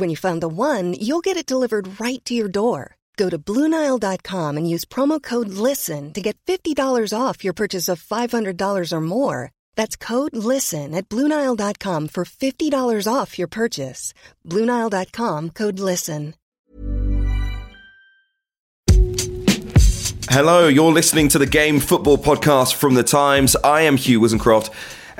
When you find the one, you'll get it delivered right to your door. Go to Bluenile.com and use promo code LISTEN to get $50 off your purchase of $500 or more. That's code LISTEN at Bluenile.com for $50 off your purchase. Bluenile.com code LISTEN. Hello, you're listening to the Game Football Podcast from The Times. I am Hugh Woozencroft.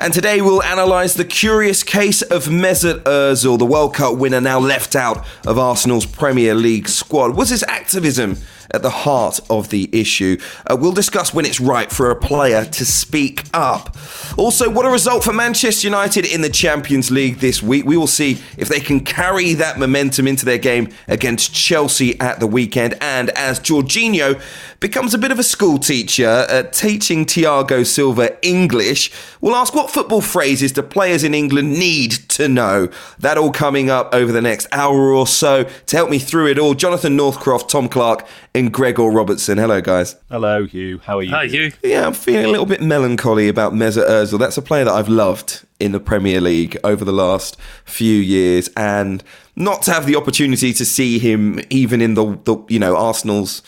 And today we'll analyse the curious case of Mesut Ozil, the World Cup winner now left out of Arsenal's Premier League squad. Was his activism at the heart of the issue. Uh, we'll discuss when it's right for a player to speak up. Also, what a result for Manchester United in the Champions League this week. We will see if they can carry that momentum into their game against Chelsea at the weekend. And as Jorginho becomes a bit of a school teacher uh, teaching Thiago Silva English, we'll ask what football phrases do players in England need to know. That all coming up over the next hour or so. To help me through it all, Jonathan Northcroft, Tom Clarke, and Gregor Robertson. Hello, guys. Hello, Hugh. How are you? Hi, Hugh. Yeah, I'm feeling a little bit melancholy about Mesut Ozil. That's a player that I've loved in the Premier League over the last few years, and not to have the opportunity to see him even in the, the you know Arsenal's.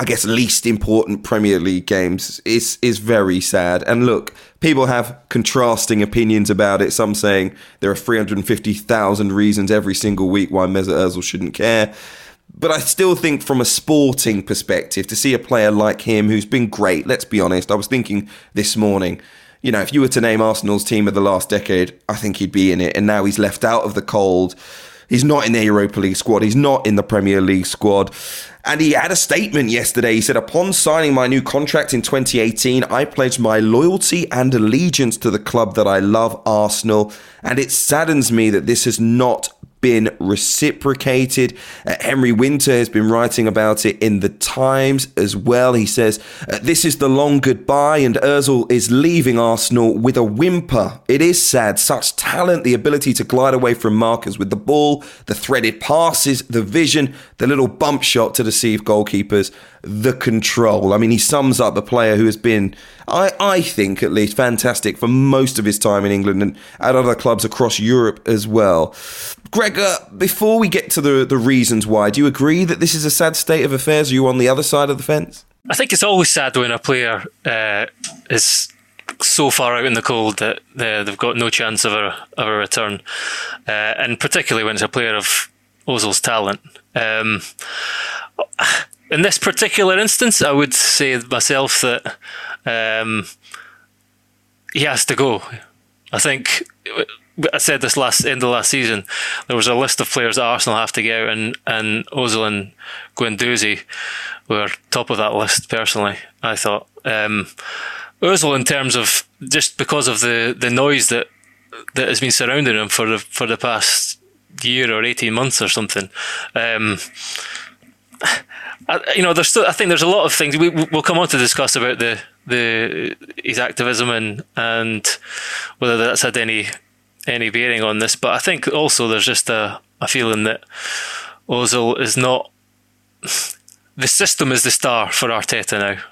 I guess least important Premier League games is is very sad. And look, people have contrasting opinions about it. Some saying there are 350,000 reasons every single week why Mesut Ozil shouldn't care. But I still think, from a sporting perspective, to see a player like him who's been great, let's be honest, I was thinking this morning, you know, if you were to name Arsenal's team of the last decade, I think he'd be in it. And now he's left out of the cold. He's not in the Europa League squad. He's not in the Premier League squad. And he had a statement yesterday. He said, Upon signing my new contract in 2018, I pledged my loyalty and allegiance to the club that I love, Arsenal. And it saddens me that this has not been reciprocated. Uh, Henry Winter has been writing about it in the Times as well. He says, uh, This is the long goodbye, and Ozil is leaving Arsenal with a whimper. It is sad. Such talent, the ability to glide away from markers with the ball, the threaded passes, the vision, the little bump shot to deceive goalkeepers, the control. I mean, he sums up a player who has been, I, I think at least, fantastic for most of his time in England and at other clubs across Europe as well. Gregor, before we get to the, the reasons why, do you agree that this is a sad state of affairs? Are you on the other side of the fence? I think it's always sad when a player uh, is so far out in the cold that they've got no chance of a, of a return, uh, and particularly when it's a player of Ozil's talent. Um, in this particular instance, I would say myself that um, he has to go. I think I said this last end of last season. There was a list of players that Arsenal have to get out, and and Ozil and Guendouzi were top of that list. Personally, I thought um, Ozil, in terms of just because of the, the noise that that has been surrounding him for the for the past year or eighteen months or something. Um, I, you know, there's still, I think there's a lot of things we, we'll come on to discuss about the the his activism and and whether that's had any any bearing on this. But I think also there's just a, a feeling that Ozil is not the system is the star for Arteta now,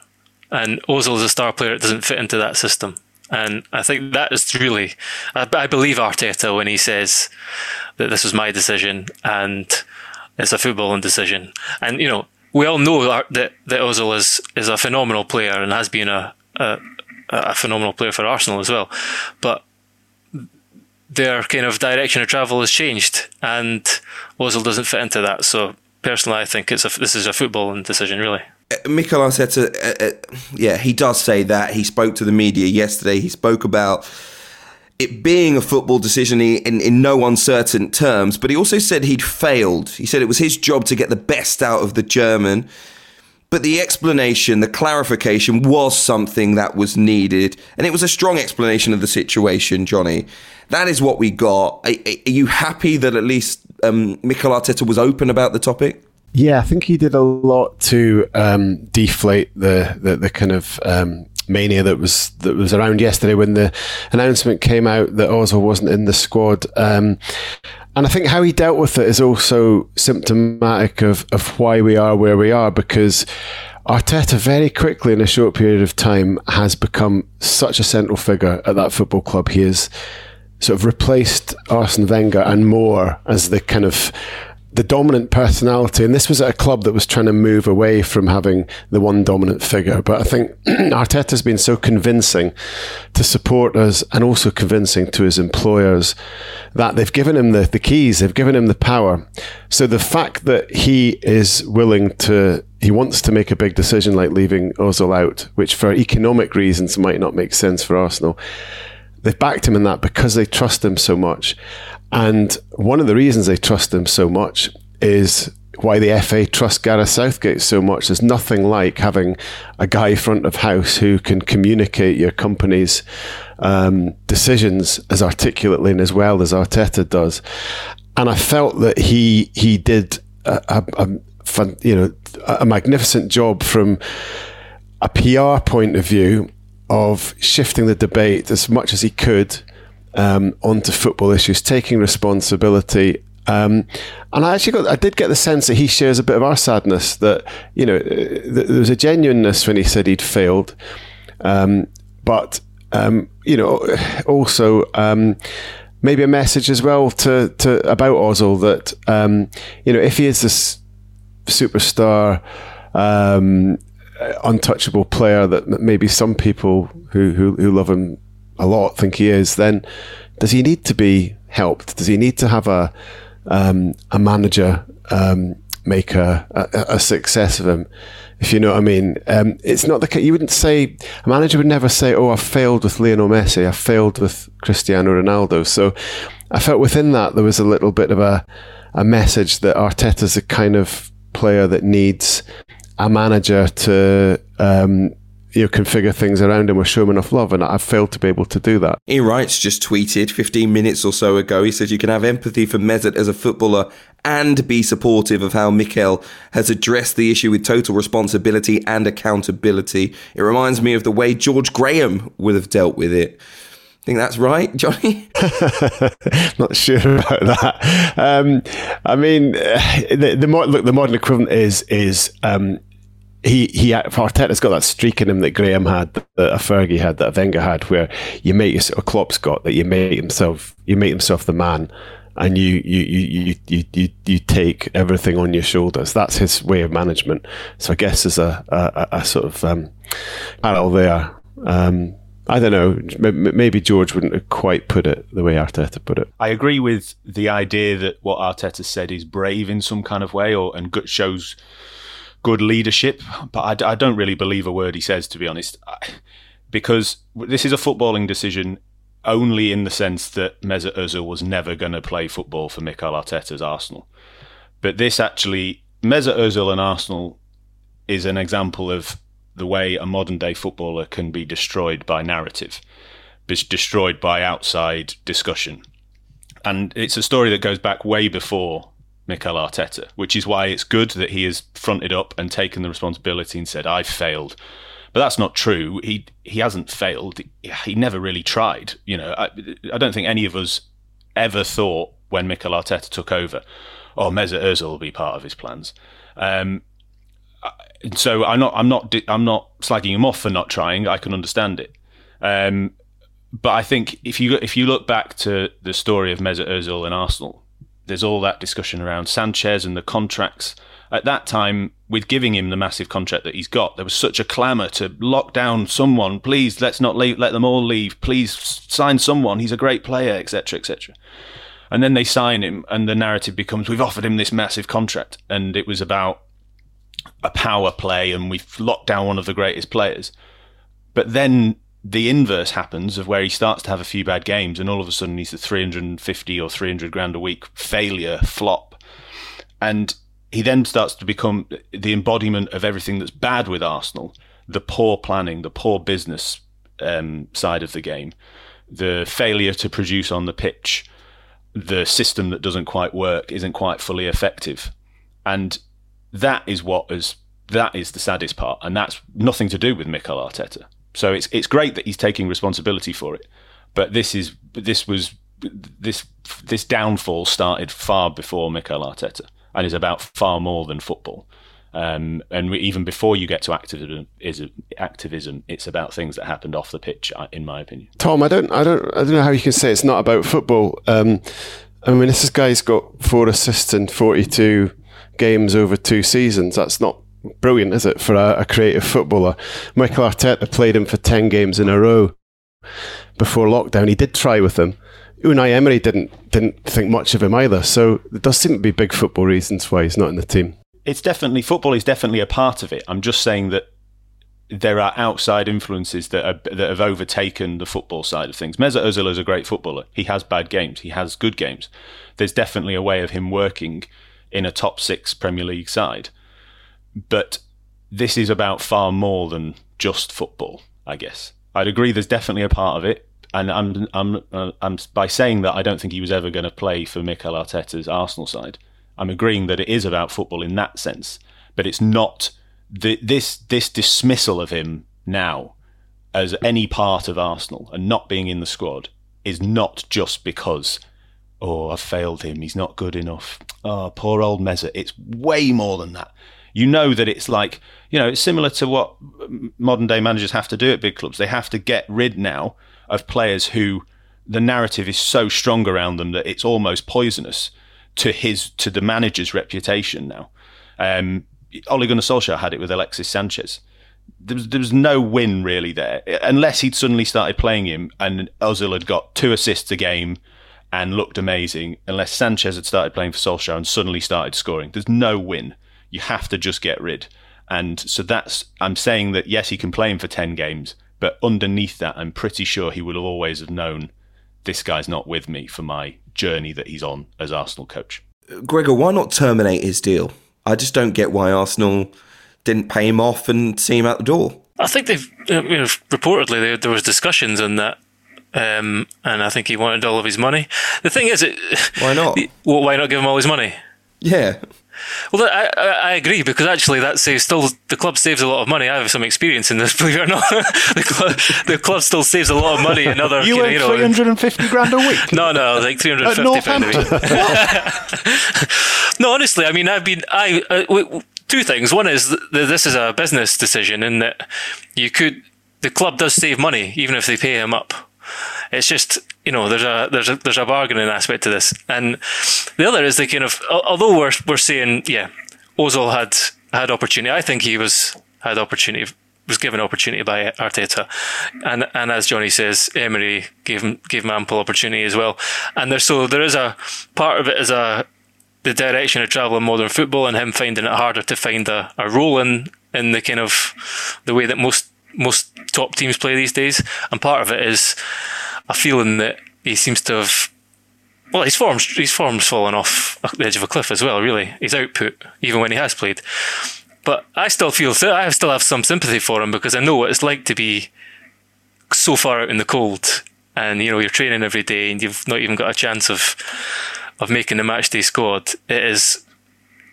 and Ozil is a star player that doesn't fit into that system. And I think that is really, I, I believe Arteta when he says that this was my decision and it's a footballing decision. And you know, we all know that that Ozil is is a phenomenal player and has been a, a a phenomenal player for Arsenal as well. But their kind of direction of travel has changed, and Ozil doesn't fit into that. So personally, I think it's a, this is a footballing decision, really. Uh, Mikel Arteta, uh, uh, yeah, he does say that. He spoke to the media yesterday. He spoke about it being a football decision in, in no uncertain terms, but he also said he'd failed. He said it was his job to get the best out of the German. But the explanation, the clarification was something that was needed. And it was a strong explanation of the situation, Johnny. That is what we got. Are, are you happy that at least um, Mikel Arteta was open about the topic? Yeah, I think he did a lot to um, deflate the, the, the kind of um, mania that was that was around yesterday when the announcement came out that Ozil wasn't in the squad. Um, and I think how he dealt with it is also symptomatic of, of why we are where we are because Arteta very quickly in a short period of time has become such a central figure at that football club. He has sort of replaced Arsene Wenger and more as the kind of the dominant personality. And this was at a club that was trying to move away from having the one dominant figure. But I think Arteta's been so convincing to supporters and also convincing to his employers that they've given him the, the keys, they've given him the power. So the fact that he is willing to he wants to make a big decision like leaving Ozil out, which for economic reasons might not make sense for Arsenal. They've backed him in that because they trust him so much. And one of the reasons they trust him so much is why the FA trust Gareth Southgate so much. There's nothing like having a guy front of house who can communicate your company's um, decisions as articulately and as well as Arteta does. And I felt that he he did a, a, a you know a magnificent job from a PR point of view of shifting the debate as much as he could um, onto football issues, taking responsibility. Um, and I actually got, I did get the sense that he shares a bit of our sadness that, you know, there was a genuineness when he said he'd failed. Um, but, um, you know, also, um, maybe a message as well to, to about Ozil that, um, you know, if he is this superstar, untouchable player that maybe some people who, who, who love him a lot think he is, then does he need to be helped? Does he need to have a um, a manager um, make a, a, a, success of him? If you know what I mean, um, it's not the. You wouldn't say a manager would never say, "Oh, I failed with Lionel Messi. I failed with Cristiano Ronaldo." So I felt within that there was a little bit of a a message that Arteta's a kind of player that needs a manager to um, you know, configure things around him or show him enough love. And I've failed to be able to do that. Ian Wright's just tweeted 15 minutes or so ago. He says you can have empathy for Mesut as a footballer and be supportive of how Mikel has addressed the issue with total responsibility and accountability. It reminds me of the way George Graham would have dealt with it. Think that's right, Johnny? Not sure about that. Um, I mean, the, the look, the modern equivalent is is um, he he Arteta's got that streak in him that Graham had, that a Fergie had, that Wenger had, where you make yourself, a Klopp's got that you make himself, you make himself the man, and you you you you you you take everything on your shoulders. That's his way of management. So I guess there's a a, a sort of um, parallel there. Um, I don't know. Maybe George wouldn't have quite put it the way Arteta put it. I agree with the idea that what Arteta said is brave in some kind of way, or and shows good leadership, but I, I don't really believe a word he says, to be honest, because this is a footballing decision only in the sense that Mesut Ozil was never going to play football for Mikel Arteta's Arsenal. But this actually, Mesut Ozil and Arsenal is an example of the way a modern day footballer can be destroyed by narrative, destroyed by outside discussion. And it's a story that goes back way before Mikel Arteta, which is why it's good that he has fronted up and taken the responsibility and said, "I've failed." But that's not true. He he hasn't failed. He never really tried. You know, I, I don't think any of us ever thought when Mikel Arteta took over, "Oh, Mesut Ozil will be part of his plans." Um, so I'm not I'm not I'm not slagging him off for not trying. I can understand it. Um, but I think if you if you look back to the story of Mesut Ozil and Arsenal, there's all that discussion around Sanchez and the contracts. At that time, with giving him the massive contract that he's got, there was such a clamour to lock down someone. Please, let's not leave, let them all leave. Please sign someone. He's a great player, etc., etc. And then they sign him, and the narrative becomes we've offered him this massive contract, and it was about a power play, and we've locked down one of the greatest players. But then the inverse happens of where he starts to have a few bad games and all of a sudden he's a 350 or 300 grand a week failure flop. And he then starts to become the embodiment of everything that's bad with Arsenal the poor planning the poor business um, side of the game the failure to produce on the pitch the system that doesn't quite work isn't quite fully effective. And that is what is that is the saddest part, and that's nothing to do with Mikel Arteta. So it's it's great that he's taking responsibility for it, but this is this was this this downfall started far before Mikel Arteta, and is about far more than football. Um, and we, even before you get to activism, is activism, it's about things that happened off the pitch, in my opinion. Tom, I don't, I don't, I don't know how you can say it's not about football. Um, I mean, this guy's got four assists in forty-two games over two seasons. That's not brilliant, is it, for a, a creative footballer? Mikel Arteta played him for ten games in a row before lockdown. He did try with him. Unai Emery didn't didn't think much of him either. So there does seem to be big football reasons why he's not in the team it's definitely football is definitely a part of it. I'm just saying that there are outside influences that are, that have overtaken the football side of things. Mesut Ozil is a great footballer. He has bad games. He has good games. There's definitely a way of him working in a top six Premier League side, but this is about far more than just football. I guess I'd agree. There's definitely a part of it, and I'm I'm uh, I'm by saying that I don't think he was ever going to play for Mikel Arteta's Arsenal side. I'm agreeing that it is about football in that sense, but it's not the, this this dismissal of him now as any part of Arsenal and not being in the squad is not just because oh I've failed him, he's not good enough. Oh, poor old Mesut. It's way more than that. You know that it's like you know it's similar to what modern day managers have to do at big clubs. They have to get rid now of players who the narrative is so strong around them that it's almost poisonous to his to the manager's reputation now. Um, Ole Gunnar Solskjaer had it with Alexis Sanchez. There was, there was no win really there, unless he'd suddenly started playing him and Ozil had got two assists a game and looked amazing. Unless Sanchez had started playing for Solskjaer and suddenly started scoring, there's no win. You have to just get rid. And so that's I'm saying that yes, he can play him for ten games, but underneath that, I'm pretty sure he will have always have known this guy's not with me for my journey that he's on as Arsenal coach. Gregor, why not terminate his deal? I just don't get why Arsenal didn't pay him off and see him out the door. I think they've you know, reportedly there, there was discussions on that, um, and I think he wanted all of his money. The thing is, it, why not? Well, why not give him all his money? Yeah, well, I, I, agree because actually that saves still the club saves a lot of money. I have some experience in this, believe it or not. the, club, the club still saves a lot of money in other. you earn three hundred and fifty grand a week. No, no, like three hundred fifty grand a week. no, honestly, I mean, I've been I. Uh, w- two things. One is that this is a business decision in that you could the club does save money even if they pay him up. It's just you know there's a there's a there's a bargaining aspect to this, and the other is the kind of although we're we're saying yeah, Ozil had had opportunity. I think he was had opportunity was given opportunity by Arteta, and and as Johnny says, Emery gave him gave him ample opportunity as well. And there's so there is a part of it is a the direction of travel in modern football and him finding it harder to find a, a role in in the kind of the way that most most top teams play these days. And part of it is a feeling that he seems to have. Well, his form's his form's fallen off the edge of a cliff as well. Really, his output, even when he has played. But I still feel I still have some sympathy for him because I know what it's like to be so far out in the cold, and you know you're training every day, and you've not even got a chance of of making the matchday squad. It is,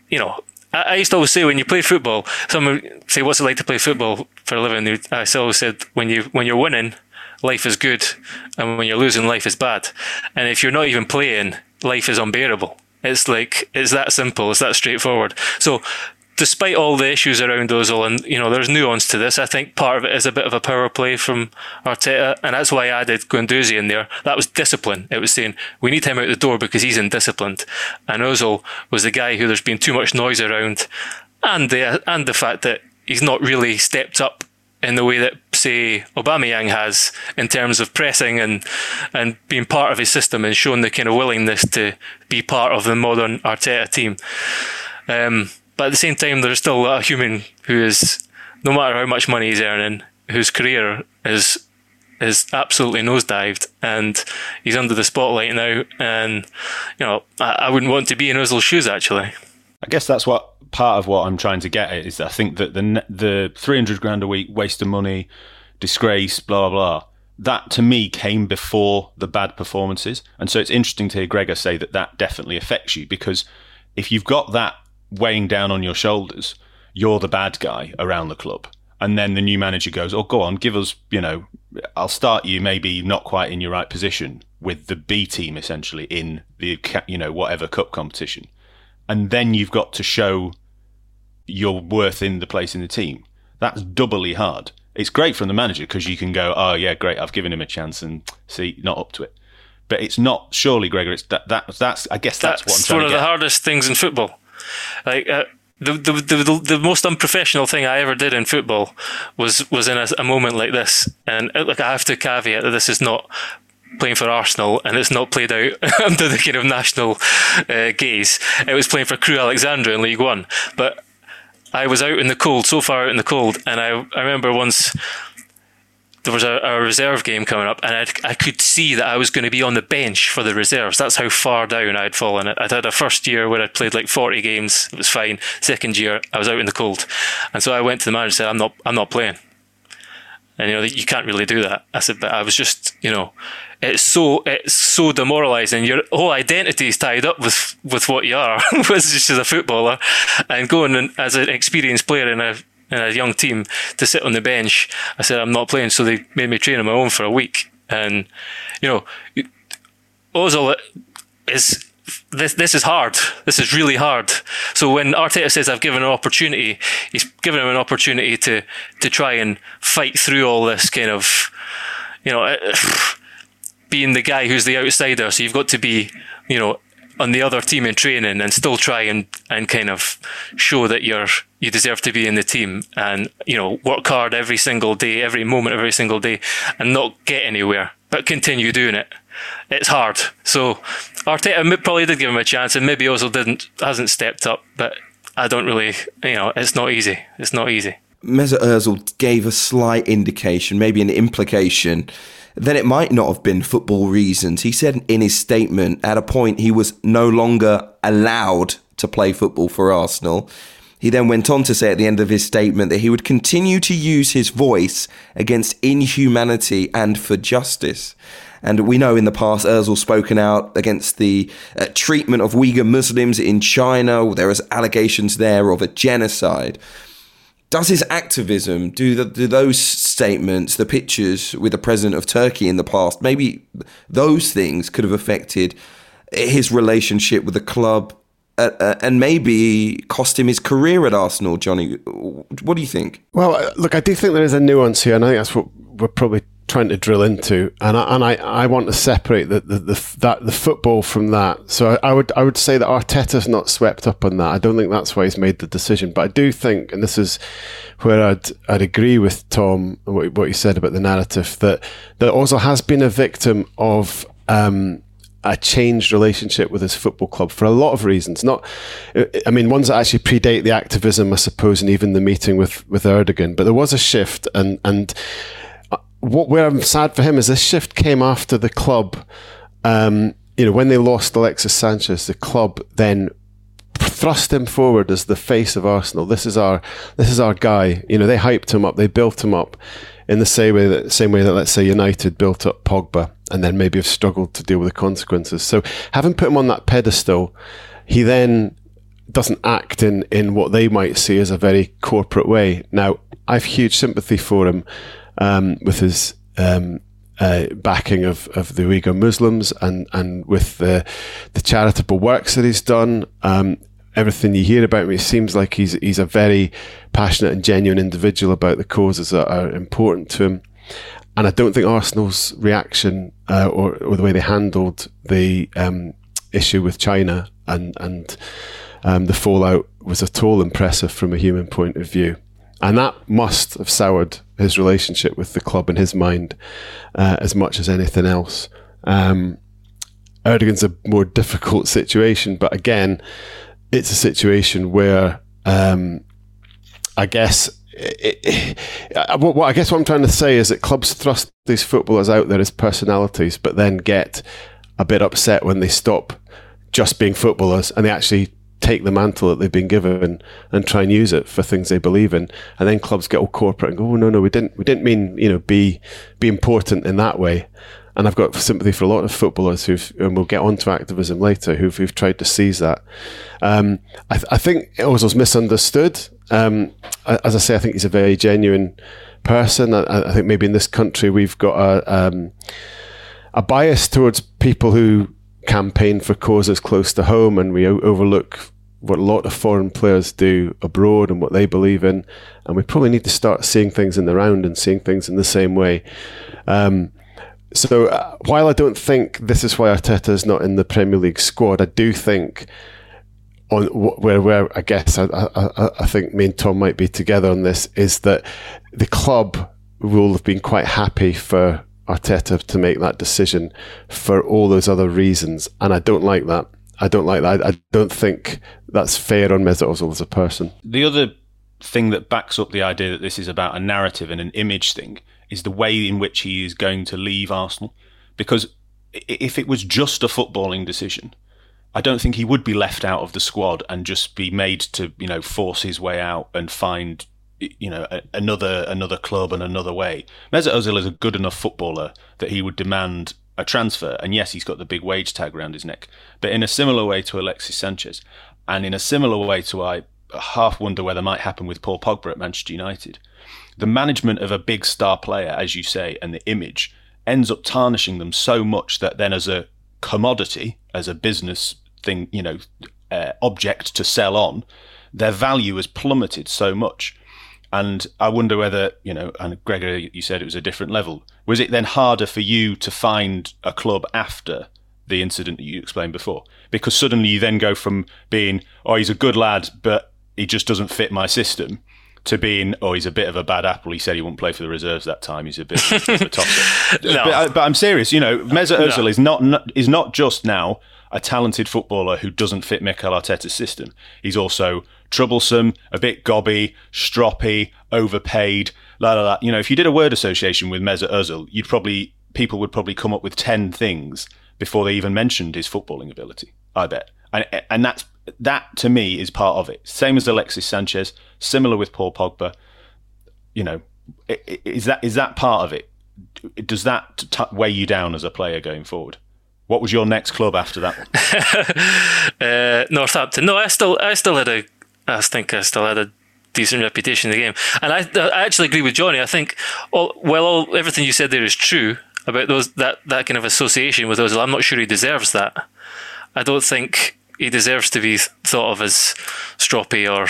you know, I, used to always say when you play football, someone say, "What's it like to play football for a living?" I always said, "When you when you're winning, life is good, and when you're losing, life is bad. And if you're not even playing, life is unbearable. It's like it's that simple. It's that straightforward. So, despite all the issues around Ozil, and you know, there's nuance to this. I think part of it is a bit of a power play from Arteta, and that's why I added Guendouzi in there. That was discipline. It was saying we need him out the door because he's indisciplined, and Ozil was the guy who there's been too much noise around, and the and the fact that he's not really stepped up in the way that, say, Aubameyang has in terms of pressing and and being part of his system and showing the kind of willingness to be part of the modern Arteta team. Um, but at the same time, there's still a human who is, no matter how much money he's earning, whose career is is absolutely nosedived and he's under the spotlight now. And you know, I, I wouldn't want to be in Ozil's shoes actually. I guess that's what part of what I'm trying to get at is I think that the the 300 grand a week waste of money, disgrace, blah blah. blah that to me came before the bad performances, and so it's interesting to hear Gregor say that that definitely affects you because if you've got that weighing down on your shoulders. You're the bad guy around the club. And then the new manager goes, Oh, go on, give us, you know, I'll start you maybe not quite in your right position with the B team essentially in the, you know, whatever cup competition. And then you've got to show your worth in the place in the team. That's doubly hard. It's great from the manager because you can go, Oh, yeah, great, I've given him a chance and see, not up to it but it's not surely Gregor. It's that, that that's I guess that's, that's what I'm trying one of the hardest things in football. Like uh, the, the, the the most unprofessional thing I ever did in football was was in a, a moment like this, and uh, like I have to caveat that this is not playing for Arsenal and it's not played out under the kind of national uh, gaze. It was playing for Crewe Alexandra in League One, but I was out in the cold, so far out in the cold, and I I remember once there was a, a, reserve game coming up, and I'd, i could see that I was going to be on the bench for the reserves. That's how far down I'd fallen. I'd had a first year where I'd played like 40 games. It was fine. Second year, I was out in the cold. And so I went to the manager and said, I'm not, I'm not playing. And, you know, you can't really do that. I said, but I was just, you know, it's so, it's so demoralizing. Your whole identity is tied up with, with what you are, just as a footballer. And going as an experienced player in a, in a young team to sit on the bench. I said I'm not playing, so they made me train on my own for a week. And you know, Ozil is this this is hard. This is really hard. So when Arteta says I've given an opportunity, he's given him an opportunity to to try and fight through all this kind of, you know, being the guy who's the outsider. So you've got to be, you know, on the other team in training and still try and, and kind of show that you're you deserve to be in the team and you know work hard every single day every moment every single day and not get anywhere but continue doing it. It's hard. So Arteta probably did give him a chance and maybe also didn't hasn't stepped up but I don't really you know it's not easy. It's not easy. Mesut Ozil gave a slight indication maybe an implication then it might not have been football reasons. He said in his statement at a point he was no longer allowed to play football for Arsenal. He then went on to say at the end of his statement that he would continue to use his voice against inhumanity and for justice. And we know in the past Ozil spoken out against the uh, treatment of Uyghur Muslims in China. There was allegations there of a genocide does his activism do the, do those statements the pictures with the president of turkey in the past maybe those things could have affected his relationship with the club uh, uh, and maybe cost him his career at arsenal johnny? What do you think? Well look i do think there is a nuance here and i think that's what we're probably trying to drill into, and I, and I, I want to separate the, the, the that the football from that. So I, I, would I would say that Arteta's not swept up on that. I don't think that's why he's made the decision, but I do think, and this is where I'd I'd agree with Tom what what he said about the narrative that that Ozil has been a victim of. Um, a changed relationship with his football club for a lot of reasons. Not, I mean, ones that actually predate the activism, I suppose, and even the meeting with with Erdogan. But there was a shift, and and what where I'm sad for him is this shift came after the club. Um, you know, when they lost Alexis Sanchez, the club then thrust him forward as the face of Arsenal. This is our this is our guy. You know, they hyped him up, they built him up in the same way that same way that let's say United built up Pogba and then maybe have struggled to deal with the consequences. So having put him on that pedestal, he then doesn't act in in what they might see as a very corporate way. Now, I've huge sympathy for him um, with his um, uh, backing of, of the Uyghur Muslims and, and with the, the charitable works that he's done. Um, everything you hear about him, it seems like he's he's a very passionate and genuine individual about the causes that are important to him. And I don't think Arsenal's reaction uh, or, or the way they handled the um, issue with China and and um, the fallout was at all impressive from a human point of view. And that must have soured his relationship with the club in his mind uh, as much as anything else. Um, Erdogan's a more difficult situation, but again, it's a situation where um, I guess. It, it, what, I guess what I'm trying to say is that clubs thrust these footballers out there as personalities, but then get a bit upset when they stop just being footballers and they actually take the mantle that they've been given and try and use it for things they believe in. And then clubs get all corporate and go, oh no, no, we didn't, we didn't mean, you know, be, be important in that way. and I've got sympathy for a lot of footballers who've, and we'll get onto activism later, who've, who've tried to seize that. Um, I, th- I, think Ozil's misunderstood. Um, as I say, I think he's a very genuine person. I, I think maybe in this country we've got a, um, a bias towards people who campaign for causes close to home, and we o- overlook what a lot of foreign players do abroad and what they believe in. And we probably need to start seeing things in the round and seeing things in the same way. Um, so uh, while I don't think this is why Arteta is not in the Premier League squad, I do think on where where I guess I, I, I think me and Tom might be together on this is that the club will have been quite happy for Arteta to make that decision for all those other reasons, and I don't like that. I don't like that. I don't think that's fair on Mesut Ozil as a person. The other thing that backs up the idea that this is about a narrative and an image thing is the way in which he is going to leave Arsenal. Because if it was just a footballing decision, I don't think he would be left out of the squad and just be made to, you know, force his way out and find, you know, another another club and another way. Mesut Ozil is a good enough footballer that he would demand a transfer. And yes, he's got the big wage tag around his neck. But in a similar way to Alexis Sanchez, and in a similar way to I half wonder whether might happen with Paul Pogba at Manchester United, the management of a big star player, as you say, and the image ends up tarnishing them so much that then, as a commodity, as a business thing, you know, uh, object to sell on, their value has plummeted so much. And I wonder whether, you know, and Gregor, you said it was a different level. Was it then harder for you to find a club after the incident that you explained before? Because suddenly you then go from being, oh, he's a good lad, but he just doesn't fit my system, to being, oh, he's a bit of a bad apple. He said he wouldn't play for the reserves that time. He's a bit, of a tosser. no. but, uh, but, I'm serious. You know, Mesut Ozil no. is not is not just now a talented footballer who doesn't fit Mikel Arteta's system. He's also troublesome, a bit gobby, stroppy, overpaid. La la la. You know, if you did a word association with Mesut Ozil, you'd probably people would probably come up with ten things before they even mentioned his footballing ability. I bet, and and that's that to me is part of it. Same as Alexis Sanchez, similar with Paul Pogba. You know, is that is that part of it? Does that t- weigh you down as a player going forward? What was your next club after that? uh, Northampton. No, I still I still had a I think I still had a decent reputation in the game, and I, I actually agree with Johnny. I think all, well, all everything you said there is true about those that that kind of association with Ozil. I'm not sure he deserves that. I don't think he deserves to be thought of as stroppy or.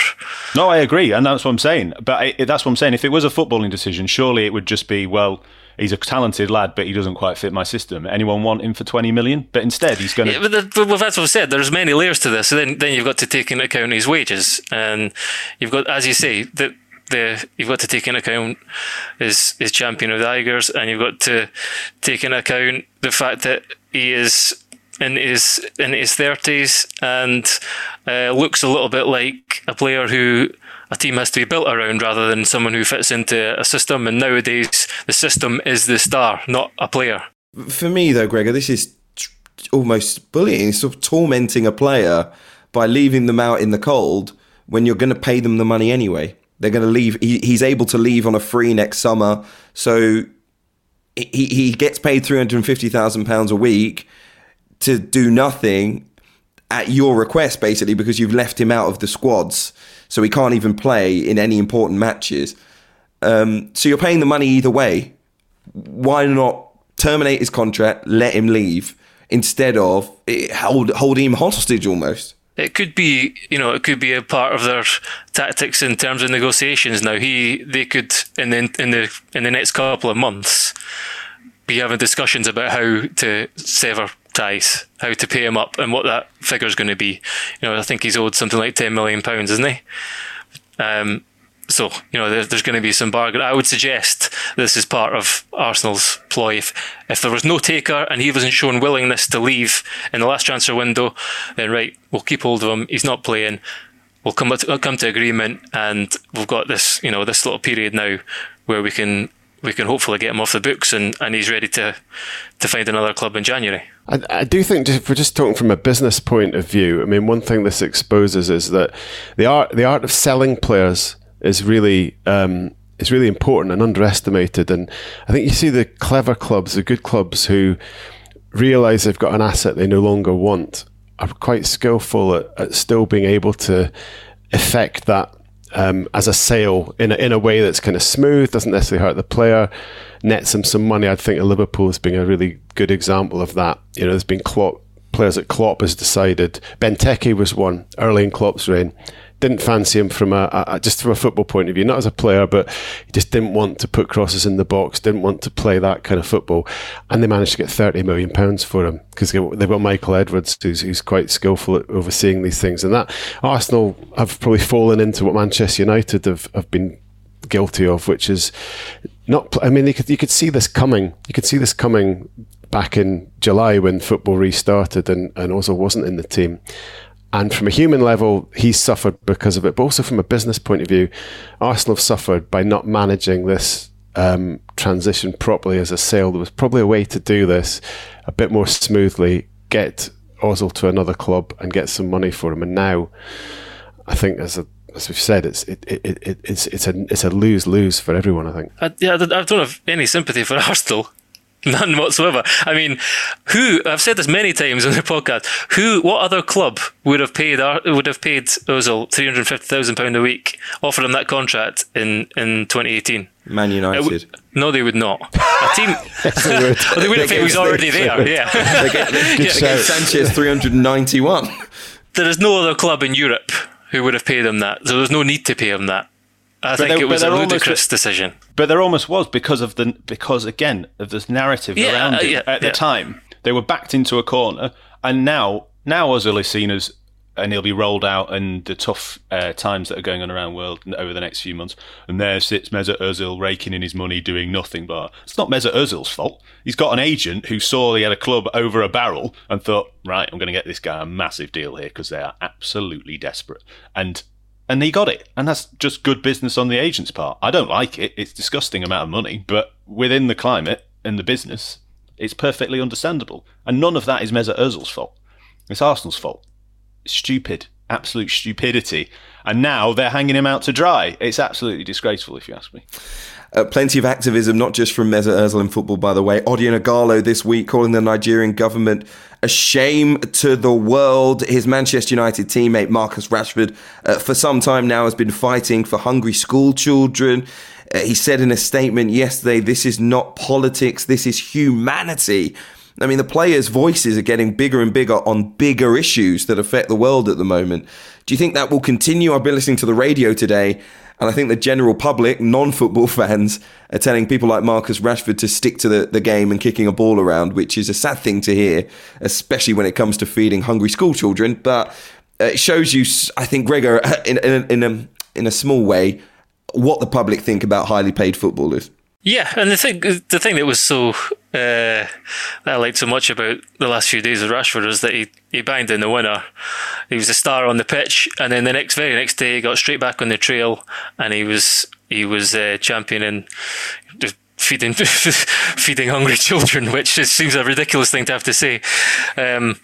No, I agree, and that's what I'm saying. But I, that's what I'm saying. If it was a footballing decision, surely it would just be well. He's a talented lad, but he doesn't quite fit my system. Anyone want him for twenty million? But instead, he's going to. Yeah, but, but that's what I said. There's many layers to this. So then, then you've got to take into account his wages, and you've got, as you say, that the you've got to take into account his his champion of the Uyghurs, and you've got to take into account the fact that he is in his in his thirties and uh, looks a little bit like a player who a team has to be built around rather than someone who fits into a system. And nowadays, the system is the star, not a player. For me, though, Gregor, this is almost bullying, sort of tormenting a player by leaving them out in the cold when you're going to pay them the money anyway. They're going to leave. He, he's able to leave on a free next summer, so he he gets paid three hundred and fifty thousand pounds a week to do nothing at your request, basically, because you've left him out of the squads, so he can't even play in any important matches. Um, so you're paying the money either way. Why not terminate his contract, let him leave, instead of hold, holding him hostage almost? It could be, you know, it could be a part of their tactics in terms of negotiations. Now, he, they could in the in the in the next couple of months be having discussions about how to sever ties, how to pay him up, and what that figure is going to be. You know, I think he's owed something like ten million pounds, isn't he? Um, so you know, there, there's going to be some bargain. I would suggest this is part of Arsenal's ploy. If if there was no taker and he wasn't shown willingness to leave in the last transfer window, then right, we'll keep hold of him. He's not playing. We'll come to, come to agreement, and we've got this you know this little period now where we can we can hopefully get him off the books and, and he's ready to to find another club in January. I, I do think if we're just talking from a business point of view, I mean, one thing this exposes is that the art the art of selling players is really um, is really important and underestimated. And I think you see the clever clubs, the good clubs who realize they've got an asset they no longer want, are quite skillful at, at still being able to effect that um, as a sale in a, in a way that's kind of smooth, doesn't necessarily hurt the player, nets them some money. I think Liverpool has been a really good example of that. You know, there's been Klopp, players that Klopp has decided. Benteke was one early in Klopp's reign didn't fancy him from a, a, just from a football point of view, not as a player, but he just didn't want to put crosses in the box, didn't want to play that kind of football, and they managed to get thirty million pounds for him because they've got Michael Edwards, who's, who's quite skillful at overseeing these things, and that Arsenal have probably fallen into what Manchester United have, have been guilty of, which is not. I mean, you could you could see this coming. You could see this coming back in July when football restarted and, and Ozil wasn't in the team. And from a human level, he's suffered because of it. But also from a business point of view, Arsenal have suffered by not managing this um, transition properly as a sale. There was probably a way to do this a bit more smoothly, get Ozil to another club and get some money for him. And now, I think as a as we've said, it's it, it, it, it's it's a it's a lose lose for everyone. I think. I, yeah, I don't have any sympathy for Arsenal. None whatsoever. I mean, who I've said this many times on the podcast. Who, what other club would have paid would have paid Ozil three hundred fifty thousand pound a week, offered him that contract in in twenty eighteen? Man uh, United. W- no, they would not. A team. they would. well, they would if he was already there. Yeah. they get, they, yeah. Sanchez three hundred ninety one. There is no other club in Europe who would have paid him that. So there's no need to pay him that. I but think there, it was a ludicrous almost, decision. But there almost was because of the because again of this narrative yeah, around uh, it yeah, at the time. They were backed into a corner, and now now Ozil is seen as and he'll be rolled out and the tough uh, times that are going on around the world over the next few months. And there sits Mesut Ozil raking in his money, doing nothing. But it's not Mesut Ozil's fault. He's got an agent who saw he had a club over a barrel and thought, right, I'm going to get this guy a massive deal here because they are absolutely desperate. And and he got it. And that's just good business on the agent's part. I don't like it. It's disgusting amount of money, but within the climate and the business, it's perfectly understandable. And none of that is Mesut Ozil's fault. It's Arsenal's fault. Stupid, absolute stupidity. And now they're hanging him out to dry. It's absolutely disgraceful, if you ask me. Uh, plenty of activism, not just from Mesut Ozil in football, by the way. Odion Ighalo this week calling the Nigerian government a shame to the world. His Manchester United teammate Marcus Rashford, uh, for some time now, has been fighting for hungry school children. Uh, he said in a statement yesterday, "This is not politics. This is humanity." I mean, the players' voices are getting bigger and bigger on bigger issues that affect the world at the moment. Do you think that will continue? I've been listening to the radio today and I think the general public, non football fans, are telling people like Marcus Rashford to stick to the, the game and kicking a ball around, which is a sad thing to hear, especially when it comes to feeding hungry school children. But uh, it shows you, I think, Gregor, in, in, in, a, in a small way, what the public think about highly paid footballers. Yeah, and the thing the thing that was so uh, that I liked so much about the last few days of Rashford was that he, he banged in the winner. He was a star on the pitch, and then the next very next day he got straight back on the trail, and he was he was uh, championing feeding feeding hungry children, which seems a ridiculous thing to have to say. Um,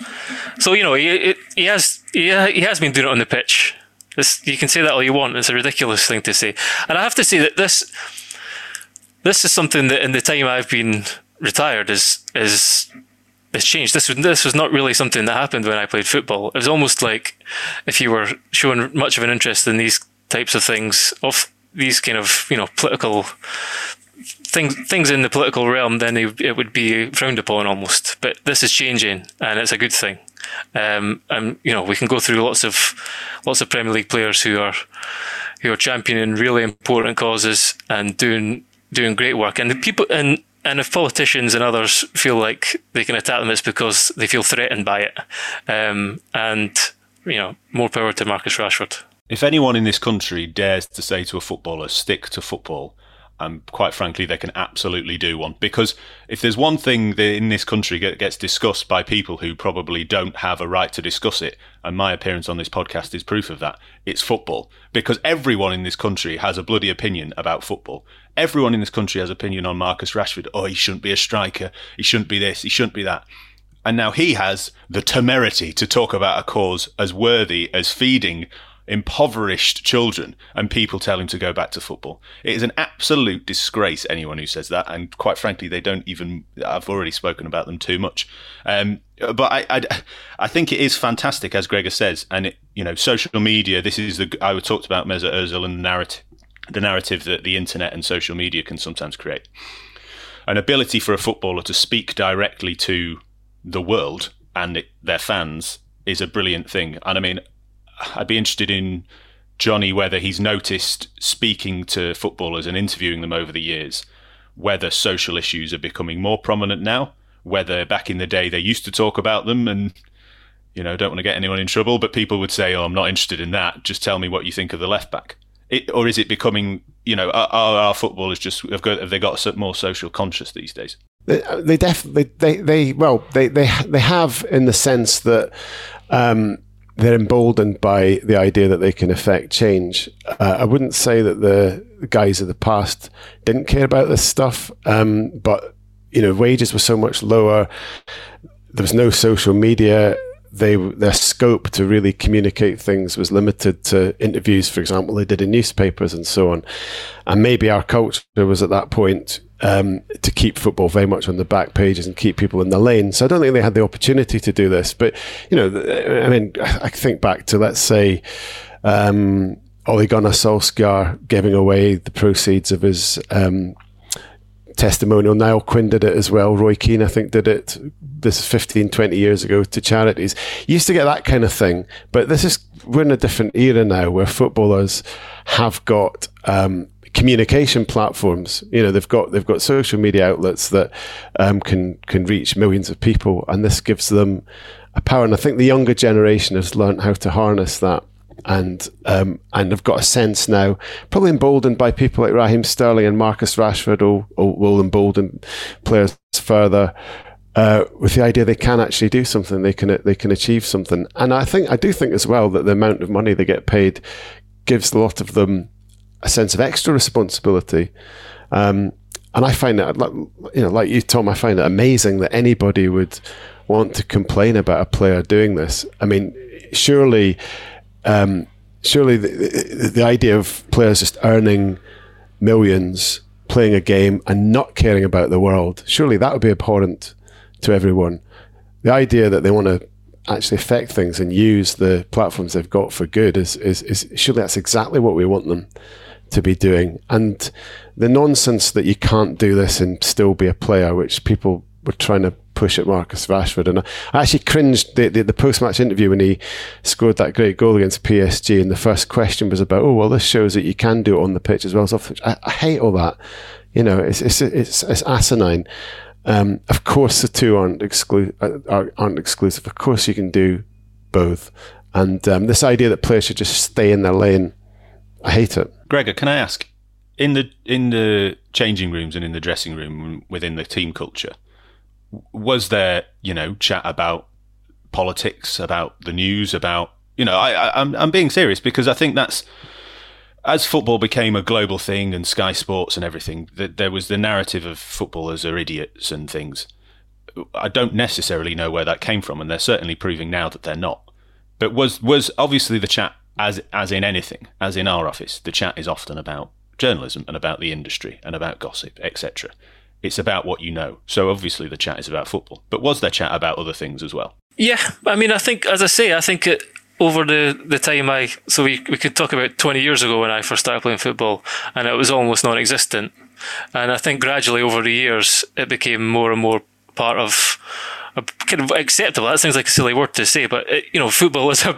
so you know he he has he, he has been doing it on the pitch. This, you can say that all you want. It's a ridiculous thing to say, and I have to say that this this is something that in the time I've been retired is is has changed. This was this was not really something that happened when I played football. It was almost like if you were showing much of an interest in these types of things, of these kind of you know political things things in the political realm, then it would be frowned upon almost. But this is changing, and it's a good thing. Um, and you know we can go through lots of lots of Premier League players who are who are championing really important causes and doing doing great work. And the people and and if politicians and others feel like they can attack them, it's because they feel threatened by it. Um, and you know, more power to Marcus Rashford. If anyone in this country dares to say to a footballer, "Stick to football," and quite frankly, they can absolutely do one. Because if there's one thing that in this country gets discussed by people who probably don't have a right to discuss it, and my appearance on this podcast is proof of that, it's football. Because everyone in this country has a bloody opinion about football. Everyone in this country has opinion on Marcus Rashford. Oh, he shouldn't be a striker. He shouldn't be this. He shouldn't be that. And now he has the temerity to talk about a cause as worthy as feeding impoverished children, and people tell him to go back to football. It is an absolute disgrace, anyone who says that. And quite frankly, they don't even, I've already spoken about them too much. Um, but I, I, I, think it is fantastic, as Gregor says. And, it, you know, social media, this is the, I talked about Mesut Ozil and the narrative, the narrative that the internet and social media can sometimes create. An ability for a footballer to speak directly to the world and it, their fans is a brilliant thing. And I mean, I'd be interested in Johnny whether he's noticed speaking to footballers and interviewing them over the years whether social issues are becoming more prominent now, whether back in the day they used to talk about them and you know, don't want to get anyone in trouble, but people would say, "Oh, I'm not interested in that. Just tell me what you think of the left back." It, or is it becoming, you know, are, our footballers just have, got, have they got more social conscious these days? They, they definitely they, they well they they they have in the sense that um, they're emboldened by the idea that they can affect change. Uh, I wouldn't say that the guys of the past didn't care about this stuff, um, but you know, wages were so much lower. There was no social media. They their scope to really communicate things was limited to interviews, for example, they did in newspapers and so on. And maybe our culture was at that point um, to keep football very much on the back pages and keep people in the lane. So I don't think they had the opportunity to do this. But you know, I mean, I think back to let's say. Um, Ole Gunnar Solskjaer giving away the proceeds of his um, testimonial. Niall Quinn did it as well. Roy Keane, I think, did it this is 15, 20 years ago to charities. You used to get that kind of thing, but this is, we're in a different era now where footballers have got um, communication platforms. You know, they've got they've got social media outlets that um, can can reach millions of people, and this gives them a power. And I think the younger generation has learned how to harness that. And um, and have got a sense now, probably emboldened by people like Raheem Sterling and Marcus Rashford, will, will embolden players further. Uh, with the idea they can actually do something, they can they can achieve something, and I think I do think as well that the amount of money they get paid gives a lot of them a sense of extra responsibility. Um, and I find that, you know, like you, Tom, I find it amazing that anybody would want to complain about a player doing this. I mean, surely, um, surely the, the, the idea of players just earning millions playing a game and not caring about the world, surely that would be abhorrent to everyone. The idea that they want to actually affect things and use the platforms they've got for good is, is, is surely that's exactly what we want them to be doing. And the nonsense that you can't do this and still be a player, which people were trying to push at Marcus Rashford. And I actually cringed the, the, the post match interview when he scored that great goal against PSG. And the first question was about, oh, well, this shows that you can do it on the pitch as well off. I, I hate all that. You know, it's, it's, it's, it's asinine. Um, of course, the two aren't, exclu- uh, aren't exclusive. Of course, you can do both. And um, this idea that players should just stay in their lane, I hate it. Gregor, can I ask in the in the changing rooms and in the dressing room within the team culture, was there you know chat about politics, about the news, about you know I, I I'm I'm being serious because I think that's as football became a global thing and Sky Sports and everything, that there was the narrative of footballers are idiots and things. I don't necessarily know where that came from, and they're certainly proving now that they're not. But was was obviously the chat as as in anything, as in our office, the chat is often about journalism and about the industry and about gossip, etc. It's about what you know. So obviously the chat is about football. But was there chat about other things as well? Yeah, I mean, I think, as I say, I think it, over the, the time I so we we could talk about twenty years ago when I first started playing football, and it was almost non-existent. And I think gradually over the years it became more and more part of a kind of acceptable. That sounds like a silly word to say, but it, you know, football is a,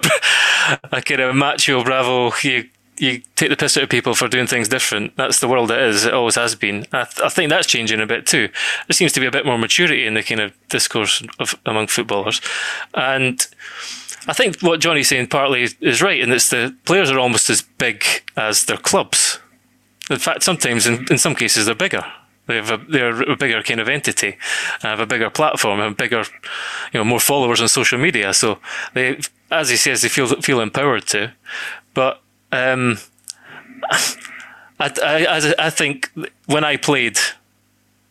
a kind of macho, bravo. You you take the piss out of people for doing things different. That's the world it is. It always has been. I, th- I think that's changing a bit too. There seems to be a bit more maturity in the kind of discourse of among footballers, and. I think what Johnny's saying partly is right, and it's the players are almost as big as their clubs. In fact, sometimes in, in some cases they're bigger. They have a, they're a bigger kind of entity, uh, have a bigger platform, have bigger, you know, more followers on social media. So they, as he says, they feel feel empowered to. But um, I, I, I think when I played,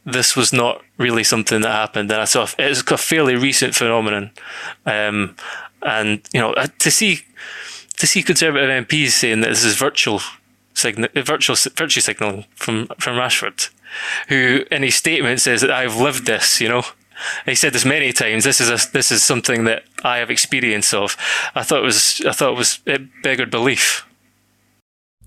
this was not really something that happened, and I saw it's a fairly recent phenomenon. Um, and you know, to see to see Conservative MPs saying that this is virtual signal, virtual virtue signaling from from Rashford, who in his statement says that I've lived this. You know, he said this many times. This is a, this is something that I have experience of. I thought it was I thought it was it beggared belief.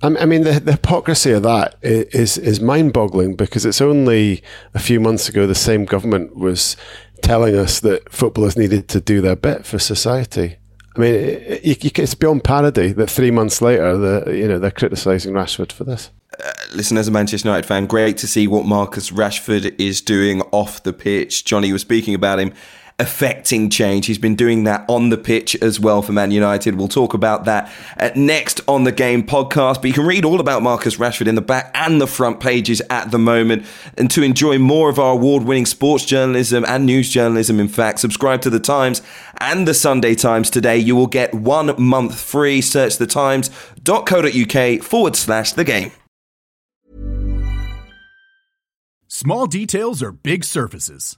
I mean, the, the hypocrisy of that is is mind boggling because it's only a few months ago the same government was telling us that footballers needed to do their bit for society. I mean, it, it, it's beyond parody that three months later, the you know they're criticising Rashford for this. Uh, listen, as a Manchester United fan, great to see what Marcus Rashford is doing off the pitch. Johnny was speaking about him affecting change. He's been doing that on the pitch as well for Man United. We'll talk about that uh, next on the game podcast. But you can read all about Marcus Rashford in the back and the front pages at the moment. And to enjoy more of our award winning sports journalism and news journalism, in fact, subscribe to The Times and The Sunday Times today. You will get one month free. Search thetimes.co.uk forward slash the game. Small details are big surfaces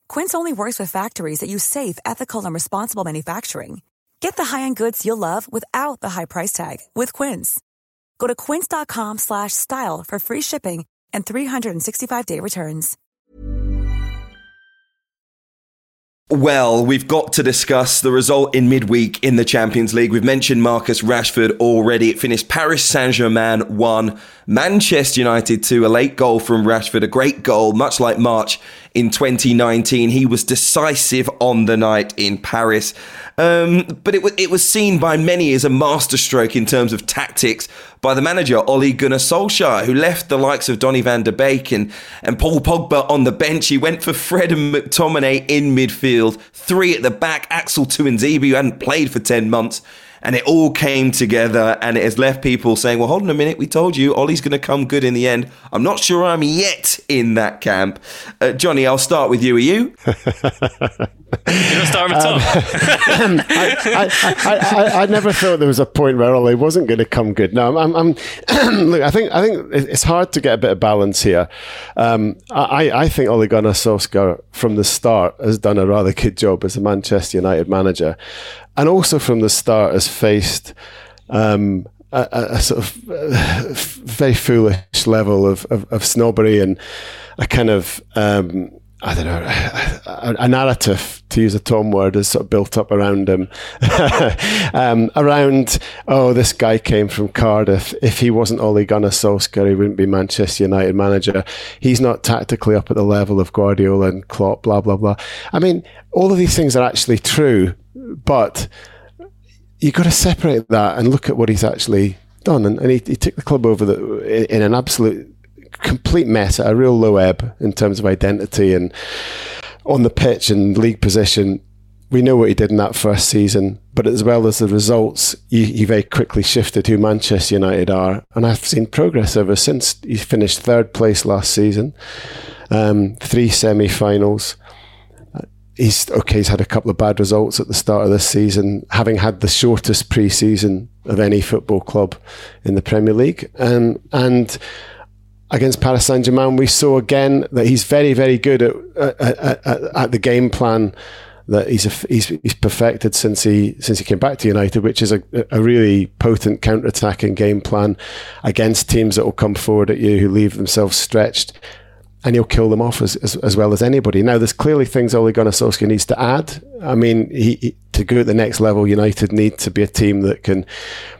Quince only works with factories that use safe, ethical, and responsible manufacturing. Get the high-end goods you'll love without the high price tag with Quince. Go to quince.com/style for free shipping and 365-day returns. Well, we've got to discuss the result in midweek in the Champions League. We've mentioned Marcus Rashford already. It finished Paris Saint-Germain 1, Manchester United 2, a late goal from Rashford, a great goal, much like March in 2019. He was decisive on the night in Paris. Um, but it, w- it was seen by many as a masterstroke in terms of tactics by the manager, Ole Gunnar Solskjaer, who left the likes of Donny van de Beek and, and Paul Pogba on the bench. He went for Fred and McTominay in midfield, three at the back, Axel Tuanzebe, who hadn't played for 10 months and it all came together and it has left people saying, well, hold on a minute, we told you Ole's going to come good in the end. I'm not sure I'm yet in that camp. Uh, Johnny, I'll start with you. Are you? you don't start with Tom. Um, I, I, I, I, never thought there was a point where Ole wasn't going to come good. No, I'm, I'm look. I think I think it's hard to get a bit of balance here. Um, I, I think Ole Gunnar Solskjaer from the start has done a rather good job as a Manchester United manager and also from the start has faced um, a, a, sort of uh, very foolish level of, of, of, snobbery and a kind of um, I don't know. A, narrative to use a Tom word is sort of built up around him. Um, around oh this guy came from Cardiff. If he wasn't Ole Gunnar Solskjaer he wouldn't be Manchester United manager. He's not tactically up at the level of Guardiola and Klopp blah blah blah. I mean all of these things are actually true but you've got to separate that and look at what he's actually done. And, and he, he, took the club over the, in an absolute complete mess at a real low ebb in terms of identity and on the pitch and league position. We know what he did in that first season, but as well as the results, he, he very quickly shifted who Manchester United are. And I've seen progress ever since. He finished third place last season, um, three semi finals he's okay. He's had a couple of bad results at the start of this season, having had the shortest pre-season of any football club in the Premier League, um, and against Paris Saint Germain, we saw again that he's very, very good at, at, at, at the game plan that he's a, he's he's perfected since he since he came back to United, which is a, a really potent counter attacking game plan against teams that will come forward at you who leave themselves stretched and he'll kill them off as, as, as, well as anybody. Now, there's clearly things Ole Gunnar Solskjaer needs to add. I mean, he, he, to go at the next level, United need to be a team that can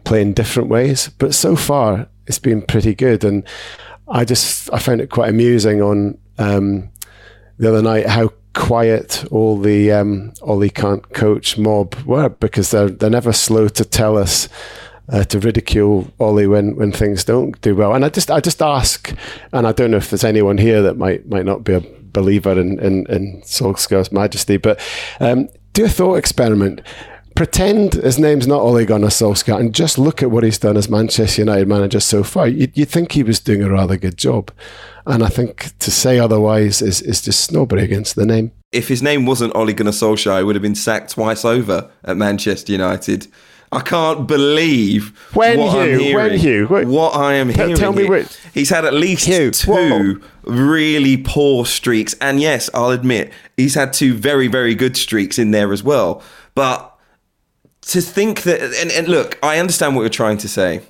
play in different ways. But so far, it's been pretty good. And I just I found it quite amusing on um, the other night how quiet all the um, Ole can't coach mob were because they're they're never slow to tell us uh, to ridicule Ollie when, when things don't do well. And I just I just ask, and I don't know if there's anyone here that might might not be a believer in in, in Solskjaer's majesty, but um, do a thought experiment. Pretend his name's not Ole Gunnar Solskjaer and just look at what he's done as Manchester United manager so far. You'd, you'd think he was doing a rather good job. And I think to say otherwise is, is just snobbery against the name. If his name wasn't Ole Gunnar Solskjaer, he would have been sacked twice over at Manchester United. I can't believe when what Hugh, I'm hearing, when Hugh, what, what I am hearing. Tell me, what, he's had at least Hugh, two really poor streaks, and yes, I'll admit he's had two very, very good streaks in there as well. But to think that, and, and look, I understand what you're trying to say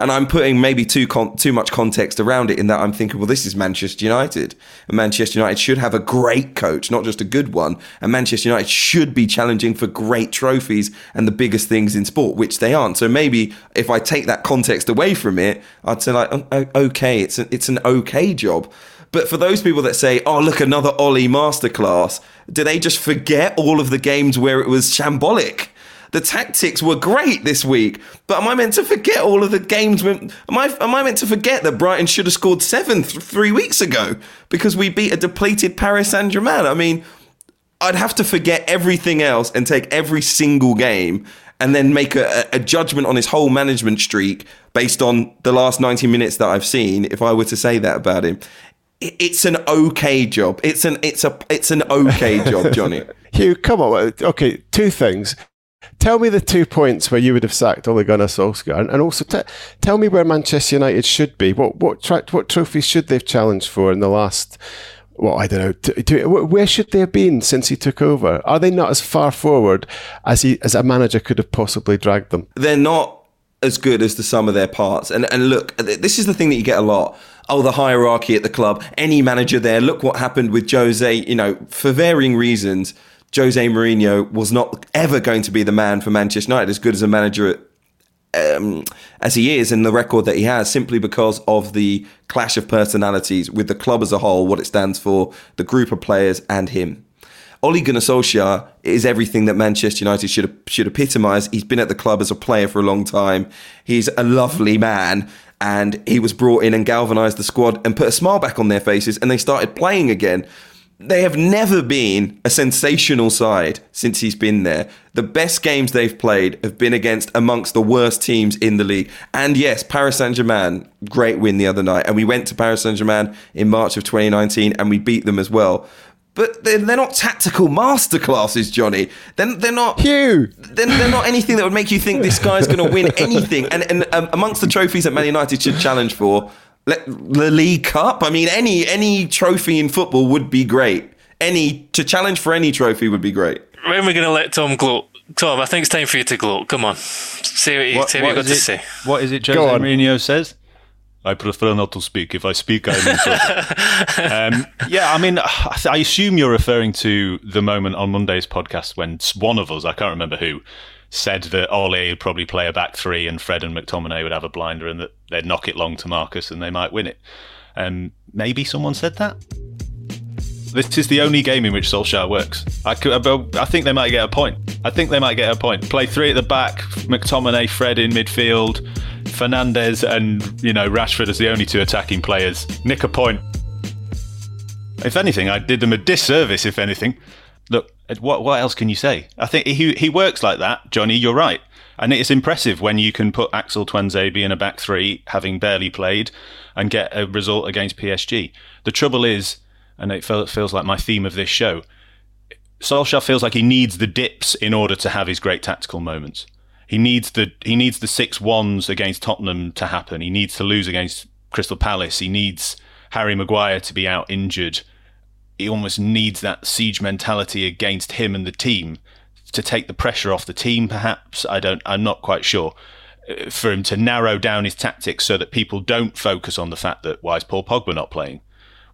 and I'm putting maybe too con- too much context around it in that I'm thinking, well, this is Manchester United, and Manchester United should have a great coach, not just a good one, and Manchester United should be challenging for great trophies and the biggest things in sport, which they aren't. So maybe if I take that context away from it, I'd say like, okay, it's an, it's an okay job. But for those people that say, oh, look, another Ole masterclass, do they just forget all of the games where it was shambolic? The tactics were great this week. But am I meant to forget all of the games? Am I am I meant to forget that Brighton should have scored seven th- three weeks ago because we beat a depleted Paris Saint Germain? I mean, I'd have to forget everything else and take every single game and then make a, a judgment on his whole management streak based on the last 90 minutes that I've seen. If I were to say that about him, it's an okay job. It's an it's a it's an okay job, Johnny. Hugh, come on. Okay, two things. Tell me the two points where you would have sacked Ole Gunnar Solskjaer, and, and also t- tell me where Manchester United should be. What what tra- what trophies should they've challenged for in the last? Well, I don't know. T- t- where should they have been since he took over? Are they not as far forward as he as a manager could have possibly dragged them? They're not as good as the sum of their parts. And and look, this is the thing that you get a lot. Oh, the hierarchy at the club. Any manager there. Look what happened with Jose. You know, for varying reasons Jose Mourinho was not ever going to be the man for Manchester United, as good as a manager um, as he is and the record that he has, simply because of the clash of personalities with the club as a whole, what it stands for, the group of players, and him. Ole Gunnar Solskjaer is everything that Manchester United should should epitomise. He's been at the club as a player for a long time. He's a lovely man, and he was brought in and galvanised the squad and put a smile back on their faces, and they started playing again they have never been a sensational side since he's been there. The best games they've played have been against amongst the worst teams in the league. And yes, Paris Saint Germain, great win the other night. And we went to Paris Saint Germain in March of 2019 and we beat them as well. But they're, they're not tactical masterclasses, Johnny. They're, they're not. Hugh. They're, they're not anything that would make you think this guy's going to win anything. And, and um, amongst the trophies that Man United should challenge for, the League Cup. I mean, any any trophy in football would be great. Any to challenge for any trophy would be great. When are we going to let Tom gloat? Tom, I think it's time for you to gloat. Come on, say what you, what, say what, what you got it, to say. What is it Jose Mourinho says? I prefer not to speak. If I speak, I mean. um, yeah, I mean, I assume you're referring to the moment on Monday's podcast when one of us, I can't remember who, said that Ole would probably play a back three and Fred and McTominay would have a blinder and that they'd knock it long to Marcus and they might win it. Um, maybe someone said that. This is the only game in which Solskjaer works. I, could, I think they might get a point. I think they might get a point. Play three at the back, McTominay, Fred in midfield, Fernandes and you know Rashford as the only two attacking players. Nick a point. If anything, I did them a disservice. If anything, look, Uh, what what else can you say? I think he he works like that, Johnny. You're right, and it's impressive when you can put Axel Tuanzebe in a back three, having barely played, and get a result against PSG. The trouble is, and it feels like my theme of this show. Solskjaer feels like he needs the dips in order to have his great tactical moments. He needs the he needs the six ones against Tottenham to happen. He needs to lose against Crystal Palace. He needs Harry Maguire to be out injured he almost needs that siege mentality against him and the team to take the pressure off the team. Perhaps I don't. I'm not quite sure. Uh, for him to narrow down his tactics so that people don't focus on the fact that why is Paul Pogba not playing?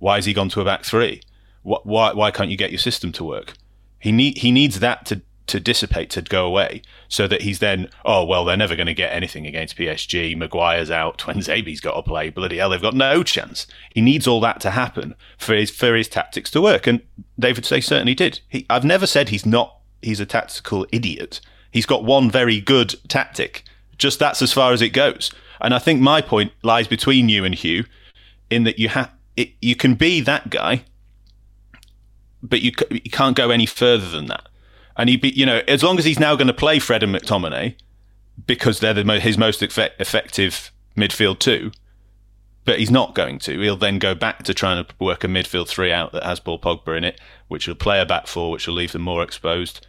Why has he gone to a back three? Why why can't you get your system to work? He need he needs that to to dissipate to go away so that he's then oh well they're never going to get anything against PSG Maguire's out. Tuanzebe's got to play. Bloody hell they've got no chance. He needs all that to happen for his for his tactics to work and David say certainly did. He, I've never said he's not he's a tactical idiot. He's got one very good tactic. Just that's as far as it goes. And I think my point lies between you and Hugh in that you have you can be that guy but you you can't go any further than that and he be, you know, as long as he's now going to play Fred and McTominay because they're the, his most effect, effective midfield two, but he's not going to. He'll then go back to trying to work a midfield three out that has Paul Pogba in it, which will play a back four, which will leave them more exposed,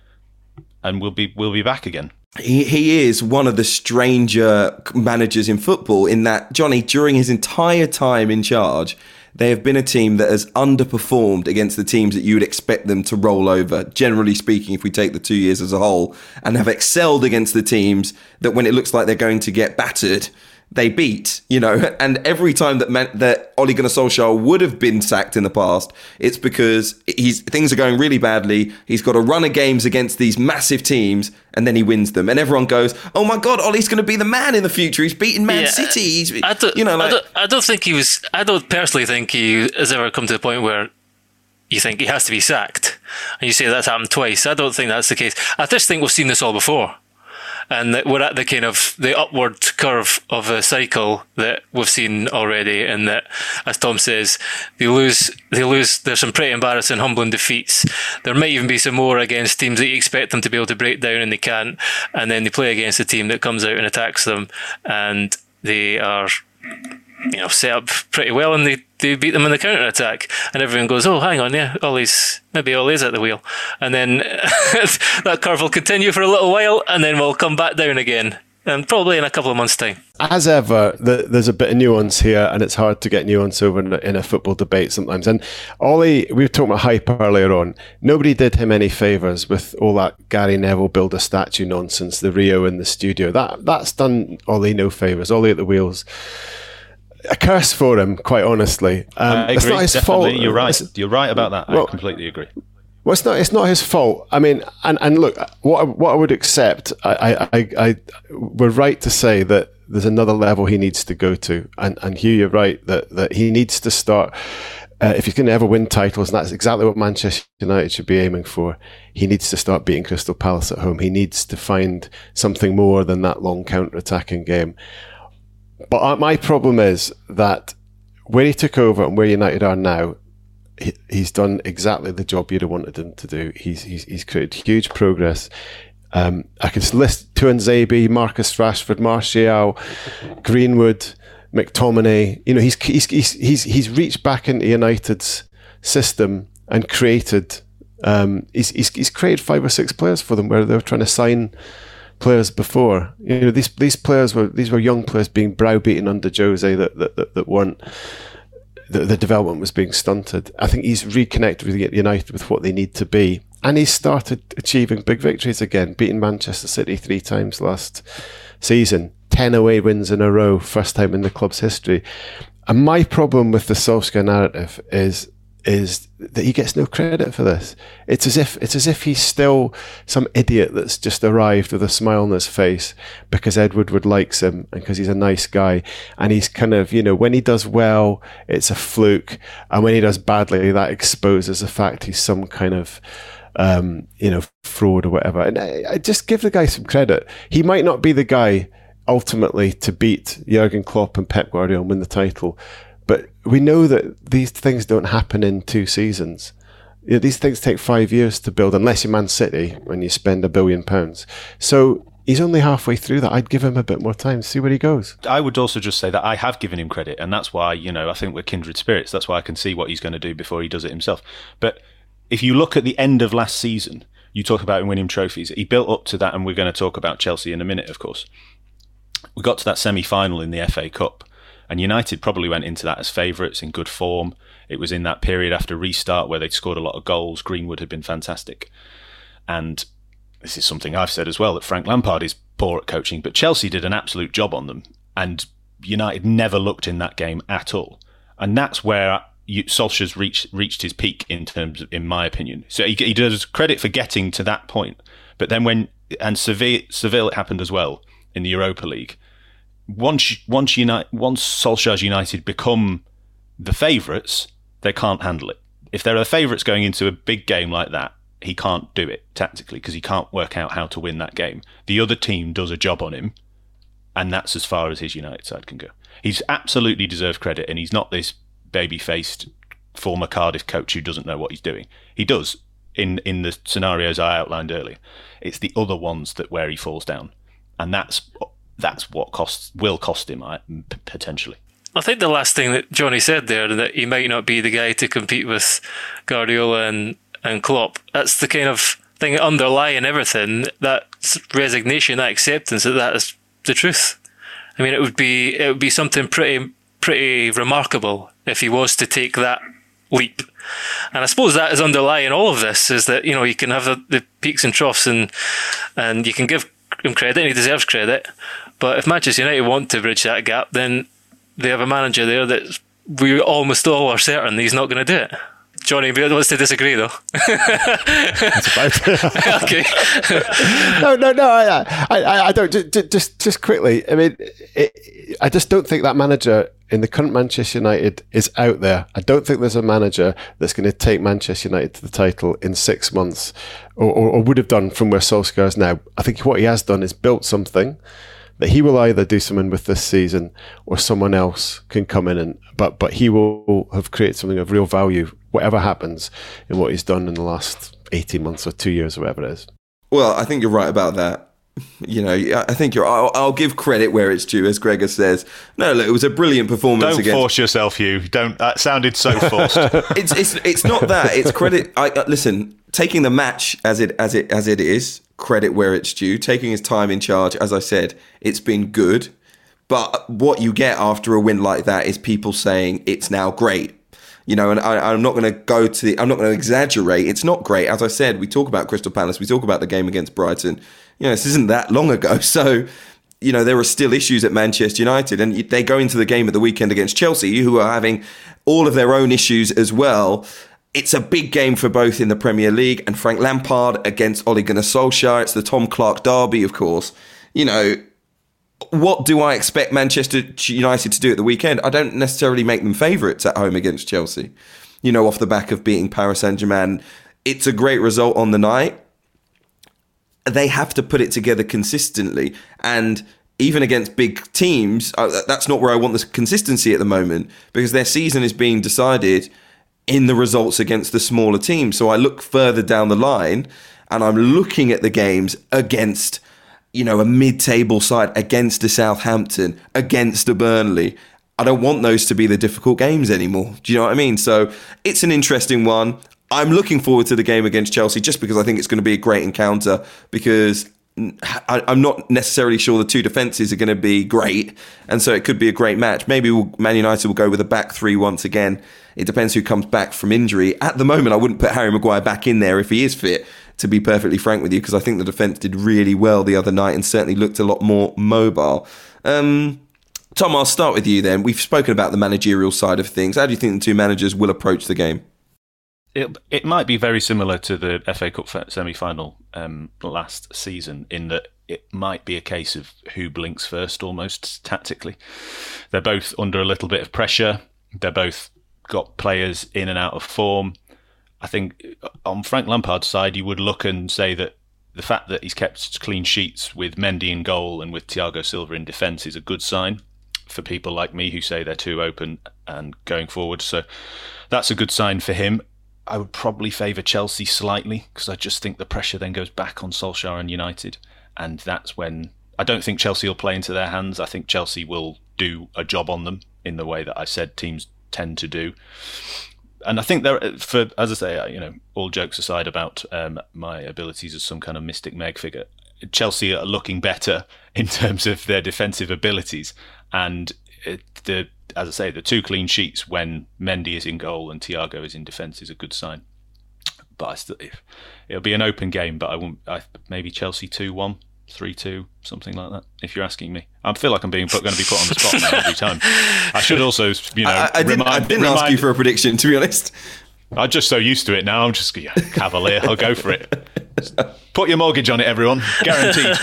and we'll be we'll be back again. He, he is one of the stranger managers in football in that Johnny, during his entire time in charge, they have been a team that has underperformed against the teams that you would expect them to roll over, generally speaking, if we take the two years as a whole, and have excelled against the teams that when it looks like they're going to get battered, they beat, you know, and every time that meant that Ole Gunnar Solskjaer would have been sacked in the past, it's because he's things are going really badly. He's got a run of games against these massive teams, and then he wins them, and everyone goes, "Oh my God, Ole's going to be the man in the future. He's beaten Man yeah, City. He's, I don't, you know, like, I don't, I don't think he was. I don't personally think he has ever come to the point where you think he has to be sacked, and you say that's happened twice. I don't think that's the case. I just think we've seen this all before and we're at the kind of the upward curve of a cycle that we've seen already. And that, as Tom says, they lose, they lose. There's some pretty embarrassing, humbling defeats. There might even be some more against teams that you expect them to be able to break down, and they can't. And then they play against a team that comes out and attacks them, and they are you know, set up pretty well and they, they beat them in the counter attack. And everyone goes, oh, hang on, yeah, Ole's, maybe Ole's at the wheel. And then that curve will continue for a little while and then we'll come back down again. And probably in a couple of months' time. As ever, the, there's a bit of nuance here, and it's hard to get nuance over in a, in a football debate sometimes. And Ollie, we were talking about hype earlier on. Nobody did him any favours with all that Gary Neville build a statue nonsense, the Rio in the studio. That That's done Ollie no favours. Ollie at the wheels a curse for him, quite honestly. Um, I agree. It's not his Definitely. fault. You're right. You're right about that. Well, I completely agree. Well, it's not. It's not his fault. I mean, and, and look, what what I would accept, I, I, I, we're right to say that there's another level he needs to go to, and and Hugh, you're right that that he needs to start. Uh, if he's going to ever win titles, and that's exactly what Manchester United should be aiming for, he needs to start beating Crystal Palace at home. He needs to find something more than that long counter-attacking game. But my problem is that where he took over and where United are now, he, he's done exactly the job you'd have wanted him to do. He's he's, he's created huge progress. Um, I could list Tuanzebe, Marcus Rashford, Martial, Greenwood, McTominay. You know, he's he's he's he's, he's reached back into United's system and created. Um, he's, he's he's created five or six players for them where they were trying to sign players before. You know, these these players were these were young players being browbeaten under Jose that that, that, that weren't. The, the development was being stunted. I think he's reconnected with United with what they need to be, and he's started achieving big victories again, beating Manchester City three times last season, ten away wins in a row, first time in the club's history. And my problem with the Solskjaer narrative is is that he gets no credit for this. It's as if it's as if he's still some idiot that's just arrived with a smile on his face because Edward Woodward likes him and because he's a nice guy. And he's kind of, you know, when he does well, it's a fluke, and when he does badly, that exposes the fact he's some kind of um, you know, fraud or whatever. And I, I just give the guy some credit. He might not be the guy ultimately to beat Jurgen Klopp and Pep Guardiola and win the title, we know that these things don't happen in two seasons. You know, these things take five years to build, unless you're Man City when you spend a billion pounds. So he's only halfway through that. I'd give him a bit more time, see where he goes. I would also just say that I have given him credit, and that's why, you know, I think we're kindred spirits. That's why I can see what he's going to do before he does it himself. But if you look at the end of last season, you talk about him winning trophies. He built up to that, and we're going to talk about Chelsea in a minute, of course. We got to that semi final in the FA Cup And United probably went into that as favourites in good form. It was in that period after restart where they'd scored a lot of goals. Greenwood had been fantastic. And this is something I've said as well that Frank Lampard is poor at coaching, but Chelsea did an absolute job on them. And United never looked in that game at all. And that's where Solskjaer's reached reached his peak in terms of, in my opinion. So he, he does credit for getting to that point. But then when and Seville, Seville it happened as well in the Europa League. Once once United, once Solskjaer's United become the favourites, they can't handle it. If there are the favourites going into a big game like that, he can't do it tactically because he can't work out how to win that game. The other team does a job on him, and that's as far as his United side can go. He's absolutely deserved credit, and he's not this baby faced former Cardiff coach who doesn't know what he's doing. He does in in the scenarios I outlined earlier. It's the other ones that where he falls down, and that's that's what costs will cost him potentially. I think the last thing that Johnny said there that he might not be the guy to compete with Guardiola and and Klopp. That's the kind of thing underlying everything. That resignation, that acceptance that that is the truth. I mean, it would be it would be something pretty pretty remarkable if he was to take that leap. And I suppose that is underlying all of this is that you know you can have the, the peaks and troughs and and you can give him credit and he deserves credit. But if Manchester United want to bridge that gap, then they have a manager there that we almost all are certain he's not going to do it. Johnny wants to disagree, though. Okay. no, no, no. I, I, I don't. Just, just, just quickly. I mean, it, I just don't think that manager in the current Manchester United is out there. I don't think there's a manager that's going to take Manchester United to the title in six months, or, or, or would have done from where Solskjaer is now. I think what he has done is built something that he will either do something with this season or someone else can come in and but but he will have created something of real value whatever happens in what he's done in the last 18 months or two years or whatever it is well i think you're right about that you know, I think you're. I'll, I'll, give credit where it's due, as Gregor says. No, look, it was a brilliant performance. Don't against... force yourself, Hugh. Don't. That sounded so forced. it's it's it's not that. It's credit. I uh, listen. Taking the match as it as it as it is, credit where it's due. Taking his time in charge, as I said, it's been good. But what you get after a win like that is people saying it's now great. You know, and I, am not going to go to the, I'm not going to exaggerate. It's not great. As I said, we talk about Crystal Palace, we talk about the game against Brighton. You know, this isn't that long ago. So, you know, there are still issues at Manchester United, and they go into the game at the weekend against Chelsea, who are having all of their own issues as well it's a big game for both in the Premier League and Frank Lampard against Ole Gunnar Solskjaer. It's the Tom Clarke derby, of course. You know, what do I expect Manchester United to do at the weekend? I don't necessarily make them favourites at home against Chelsea. You know, off the back of beating Paris Saint Germain, it's a great result on the night. They have to put it together consistently, and even against big teams, uh, that's not where I want the consistency at the moment because their season is being decided in the results against the smaller teams. So I look further down the line and I'm looking at the games against, you know, a mid table side, against a Southampton, against a Burnley. I don't want those to be the difficult games anymore. Do you know what I mean? So it's an interesting one. I'm looking forward to the game against Chelsea just because I think it's going to be a great encounter because I, am not necessarily sure the two defenses are going to be great, and so it could be a great match. Maybe we'll, Man United will go with a back three once again. It depends who comes back from injury. At the moment, I wouldn't put Harry Maguire back in there if he is fit. To be perfectly frank with you, because I think the defense did really well the other night and certainly looked a lot more mobile. Um, Tom, I'll start with you then. We've spoken about the managerial side of things. How do you think the two managers will approach the game? It, it might be very similar to the FA Cup semi final um, last season in that it might be a case of who blinks first almost tactically. They're both under a little bit of pressure. They're both got players in and out of form. I think on Frank Lampard's side, you would look and say that the fact that he's kept clean sheets with Mendy in goal and with Thiago Silva in defence is a good sign for people like me who say they're too open and going forward. So that's a good sign for him. I would probably favour Chelsea slightly because I just think the pressure then goes back on Solskjaer and United, and that's when I don't think Chelsea will play into their hands. I think Chelsea will do a job on them in the way that I said teams tend to do. And I think there, for as I say, you know, all jokes aside about um, my abilities as some kind of mystic Meg figure, Chelsea are looking better in terms of their defensive abilities, and it, the as I say, the two clean sheets when Mendy is in goal and Thiago is in defence is a good sign. But I still, it'll be an open game. But I won't. I, maybe Chelsea two one, three two, something like that. If you're asking me, I feel like I'm being put, going to be put on the spot now every time. I should also, you know, I, I didn't, remind, I didn't remind, ask you for a prediction, to be honest. I'm just so used to it now. I'm just yeah, cavalier. I'll go for it. Put your mortgage on it, everyone. Guaranteed.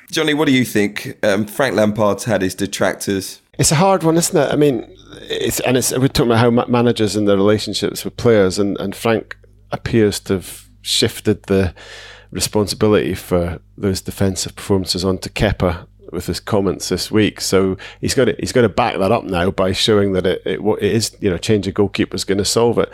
Johnny, what do you think? Um, Frank Lampard's had his detractors. It's a hard one, isn't it? I mean, it's and it's we're talking about how managers and their relationships with players, and, and Frank appears to have shifted the responsibility for those defensive performances onto Kepa with his comments this week. So he's got to he's got to back that up now by showing that it, it, it is you know change of goalkeeper is going to solve it.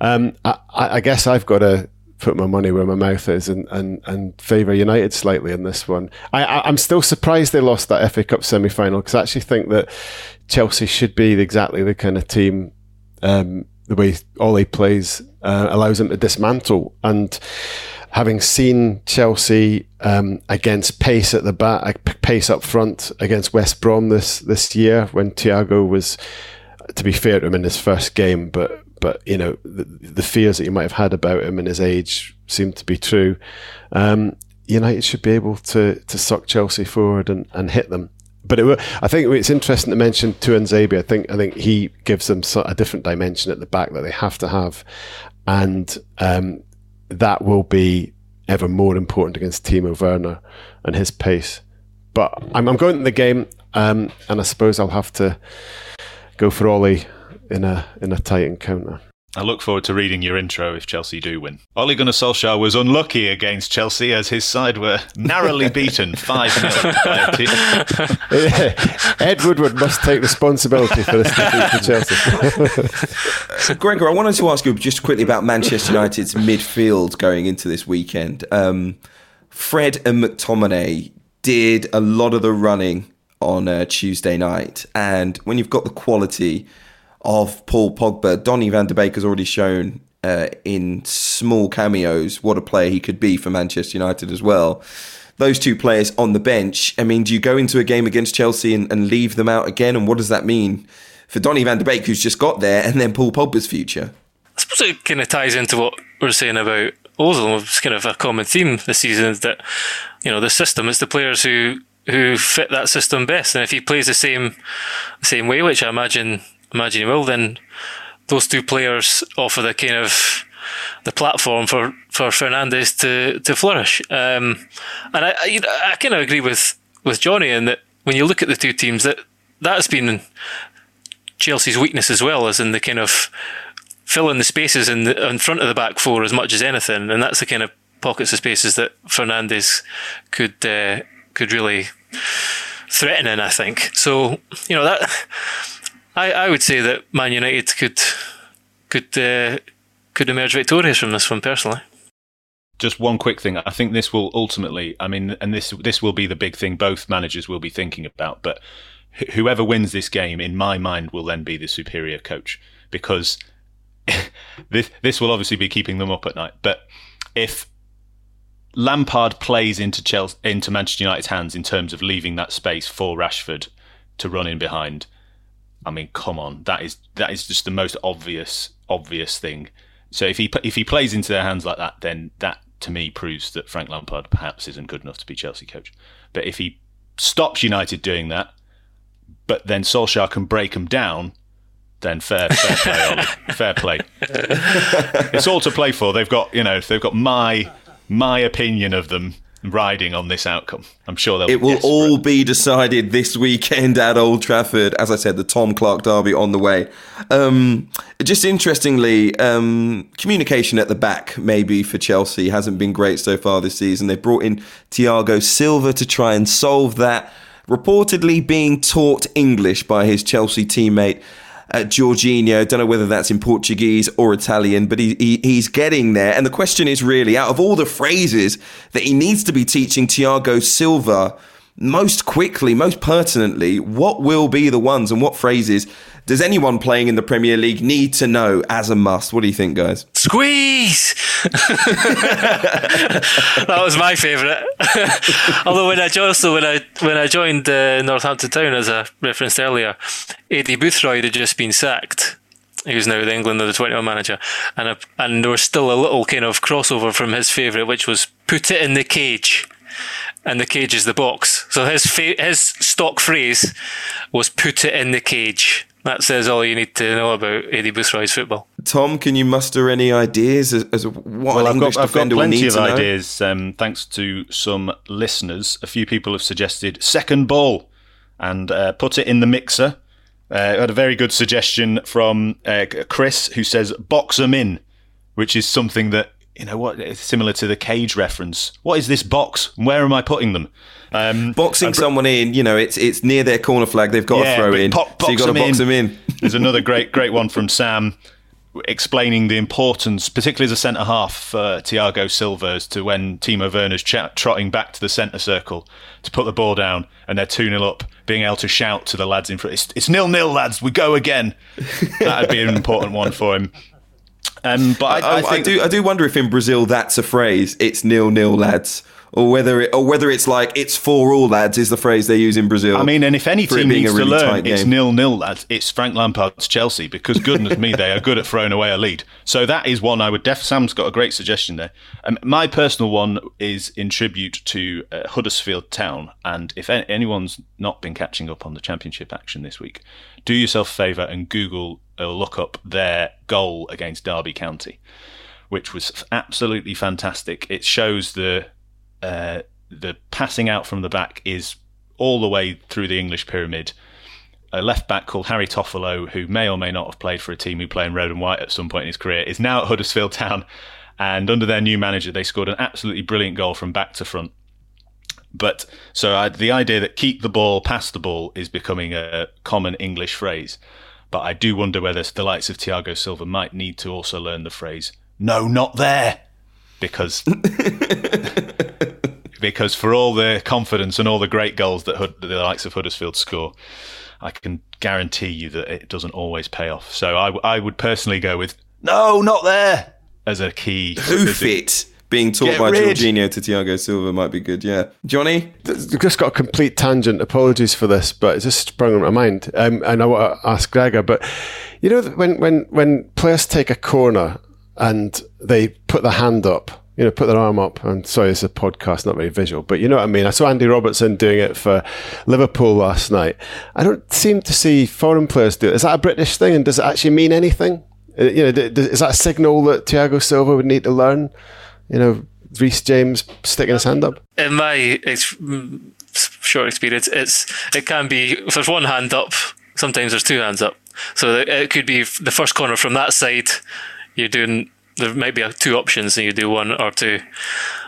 Um, I, I, guess I've got to put my money where my mouth is and and, and favour United slightly in this one. I, am still surprised they lost that FA Cup semi final because I actually think that Chelsea should be exactly the kind of team. Um, the way Ole plays uh, allows them to dismantle and having seen Chelsea um, against pace at the back, pace up front against West Brom this this year when Thiago was, to be fair to him in his first game, but but you know the, the fears that you might have had about him and his age seem to be true. Um, United should be able to to suck Chelsea forward and, and hit them. But it, I think it's interesting to mention Tuanzebe. I think I think he gives them a different dimension at the back that they have to have, and um, that will be ever more important against Timo Werner and his pace. But I'm, I'm going to the game, um, and I suppose I'll have to go for Ollie in a in a tight encounter. I look forward to reading your intro if Chelsea do win. Ole Gunnar Solskjaer was unlucky against Chelsea as his side were narrowly beaten 5 0 Ed Woodward must take responsibility for this defeat for Chelsea. Gregor, I wanted to ask you just quickly about Manchester United's midfield going into this weekend. Um, Fred and McTominay did a lot of the running on uh, Tuesday night, and when you've got the quality of Paul Pogba. Donny van de Beek has already shown uh, in small cameos what a player he could be for Manchester United as well. Those two players on the bench, I mean, do you go into a game against Chelsea and, and leave them out again? And what does that mean for Donny van de Beek, who's just got there, and then Paul Pogba's future? I suppose it kind of ties into what we're saying about Ozil. It's kind of a common theme this season is that, you know, the system, it's the players who who fit that system best. And if he plays the same same way, which I imagine imagine he will, then those two players offer the kind of the platform for, for Fernandes to, to flourish. Um, and I, I, I kind of agree with, with Johnny in that when you look at the two teams, that that's been Chelsea's weakness as well, as in the kind of filling the spaces in the in front of the back four as much as anything, and that's the kind of pockets of spaces that Fernandes could uh, could really threaten in. I think so. You know that I, I would say that Man United could could uh, could emerge victorious from this one personally. Just one quick thing. I think this will ultimately, I mean, and this this will be the big thing both managers will be thinking about. But whoever wins this game, in my mind, will then be the superior coach because this this will obviously be keeping them up at night. But if Lampard plays into Chelsea, into Manchester United's hands in terms of leaving that space for Rashford to run in behind, I mean, come on, that is that is just the most obvious obvious thing. So if he if he plays into their hands like that, then that to me proves that Frank Lampard perhaps isn't good enough to be Chelsea coach. But if he stops United doing that, but then Solskjaer can break them down, then fair, fair play, Ollie. fair play. it's all to play for. They've got you know they've got my my opinion of them riding on this outcome. I'm sure they'll. It will desperate. all be decided this weekend at Old Trafford. As I said, the Tom Clarke derby on the way. Um, just interestingly, um, communication at the back maybe for Chelsea hasn't been great so far this season. They brought in Thiago Silva to try and solve that. Reportedly being taught English by his Chelsea teammate uh, Jorginho. Don't know whether that's in Portuguese or Italian, but he, he, he's getting there. And the question is really, out of all the phrases that he needs to be teaching Thiago Silva most quickly, most pertinently, what will be the ones and what phrases does anyone playing in the Premier League need to know as a must? What do you think, guys? Squeeze, that was my favourite. Although when I also when I when I joined uh, Northampton Town, as I referenced earlier, Aidy Boothroyd had just been sacked. He was now the England under 21 manager, and a, and there was still a little kind of crossover from his favourite, which was "put it in the cage." And the cage is the box. So his fa- his stock phrase was "put it in the cage." That says all you need to know about Aidy Boothroyd's football. Tom, can you muster any ideas as, as what well, an I've got, defender I've got plenty of ideas. Um, thanks to some listeners, a few people have suggested second ball and uh, put it in the mixer. Uh, I had a very good suggestion from uh, Chris, who says box them in, which is something that you know what it's similar to the cage reference. What is this box? Where am I putting them? Um, Boxing and- someone in, you know, it's it's near their corner flag. They've got Yeah, to throw in, pop- so you got to box in. them in. There's another great, great one from Sam, explaining the importance, particularly as a centre half for Thiago Silva, as to when Timo Werner's ch- trotting back to the centre circle to put the ball down, and they're two 0 up, being able to shout to the lads in front, "It's, it's nil nil, lads. We go again." That'd be an important one for him. Um, but I, I, I, I do I do wonder if in Brazil that's a phrase. It's nil nil lads, or whether it or whether it's like it's for all lads is the phrase they use in Brazil. I mean, and if any team needs a to learn, it's nil nil, lads. It's Frank Lampard's Chelsea because goodness me, they are good at throwing away a lead. So that is one I would. Def Sam's got a great suggestion there. Um, my personal one is in tribute to uh, Huddersfield Town, and if a- anyone's not been catching up on the Championship action this week, do yourself a favour and Google or look up their goal against Derby County, which was absolutely fantastic. It shows the uh, the passing out from the back is all the way through the English pyramid. A left back called Harry Toffolo, who may or may not have played for a team who play in red and white at some point in his career, is now at Huddersfield Town. And under their new manager, they scored an absolutely brilliant goal from back to front. But so I, the idea that keep the ball, pass the ball is becoming a common English phrase. But I do wonder whether the likes of Thiago Silva might need to also learn the phrase "No, not there," because because for all the confidence and all the great goals that Hud, the likes of Huddersfield score, I can guarantee you that it doesn't always pay off. So I, I would personally go with "No, not there" as a key. hoof it being taught Get by rid. Jorginho to Thiago Silva might be good. Yeah, Johnny. I've just got a complete tangent. Apologies for this, but it just sprung on my mind. Um, and I want to ask Gregor, but you know, when when when players take a corner and they put their hand up, you know, put their arm up. I'm sorry, it's a podcast, not very visual, but you know what I mean. I saw Andy Robertson doing it for Liverpool last night. I don't seem to see foreign players do it. Is that a British thing, and does it actually mean anything? Uh, You know, is that a signal that Thiago Silva would need to learn? You know, Reece James sticking his hand up. In my ex- short experience, it's it can be if there's one hand up, sometimes there's two hands up. So it could be the first corner from that side. You're doing there might be a, two options, and you do one or two.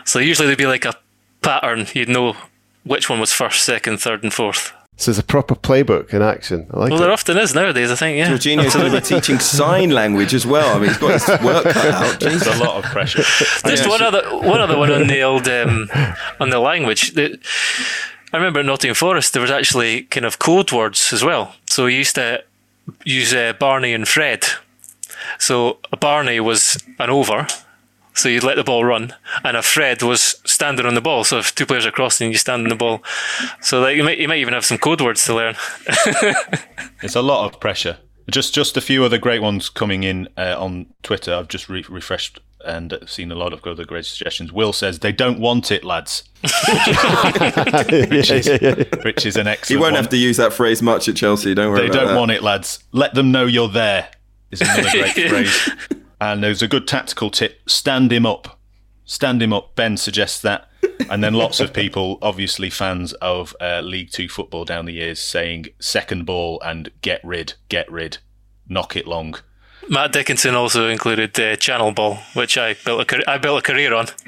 So usually there'd be like a pattern. You'd know which one was first, second, third, and fourth. So it's a proper playbook in action. I like Well, it. there often is nowadays. I think yeah. Jorginho's going to be teaching sign language as well. I mean, he's got his work cut out. There's a lot of pressure. Just one other one other one on the old um, on the language. The, I remember at Nottingham Forest there was actually kind of code words as well. So we used to use uh, Barney and Fred. So a Barney was an over, so you'd let the ball run, and a Fred was standing on the ball. So if two players are crossing, you stand on the ball. So like you might you might even have some code words to learn. It's a lot of pressure. Just just a few other great ones coming in uh, on Twitter. I've just re- refreshed and seen a lot of other great suggestions. Will says they don't want it, lads, which, is, which is an He excellent. won't one. have to use that phrase much at Chelsea. Don't worry They about don't that. want it, lads. Let them know you're there. Is another great phrase. And there's a good tactical tip: stand him up. Stand him up. Ben suggests that, and then lots of people, obviously fans of uh, League Two football down the years, saying second ball and get rid, get rid, knock it long. Matt Dickinson also included uh, Channel Ball, which I built a car- I built a career on.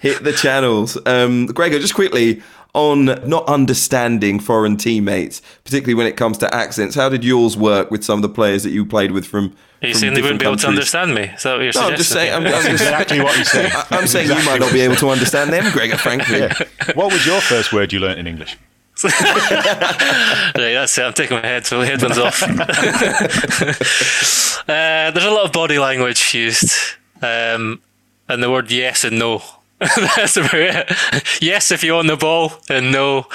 Hit the channels. Um, Gregor, just quickly on not understanding foreign teammates, particularly when it comes to accents. How did yours work with some of the players that you played with from? Are you saying they wouldn't different be able to understand me? Is that what you're No, I'm just saying. I'm, I'm just, Exactly what he's saying. I'm saying you might not be able to understand them, Gregor. Frankly, What was your first word you learnt in English? right, that's it. I'm taking my head, so the headphones off. uh, there's a lot of body language used. um, and the word yes and no. That's about it. yes, if you own the ball, and no,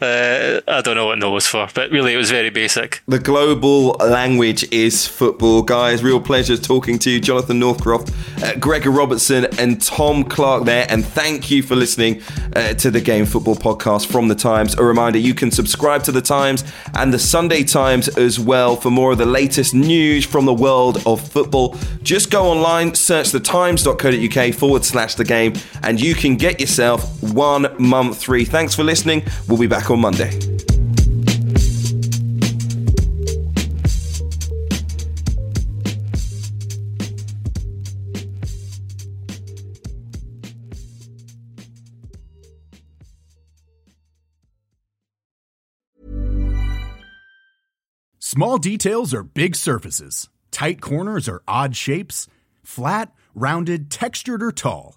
uh, I don't know what no was for, but really it was very basic. The global language is football, guys. Real pleasure talking to you, Jonathan Northcroft, uh, Gregor Robertson, and Tom Clarke there. And thank you for listening uh, to the Game Football podcast from the Times. A reminder you can subscribe to the Times and the Sunday Times as well for more of the latest news from the world of football. Just go online, search thetimes.co.uk forward slash the game and you can get yourself one month free. Thanks for listening. We'll be back on Monday. Small details are big surfaces. Tight corners are odd shapes. Flat, rounded, textured, or tall.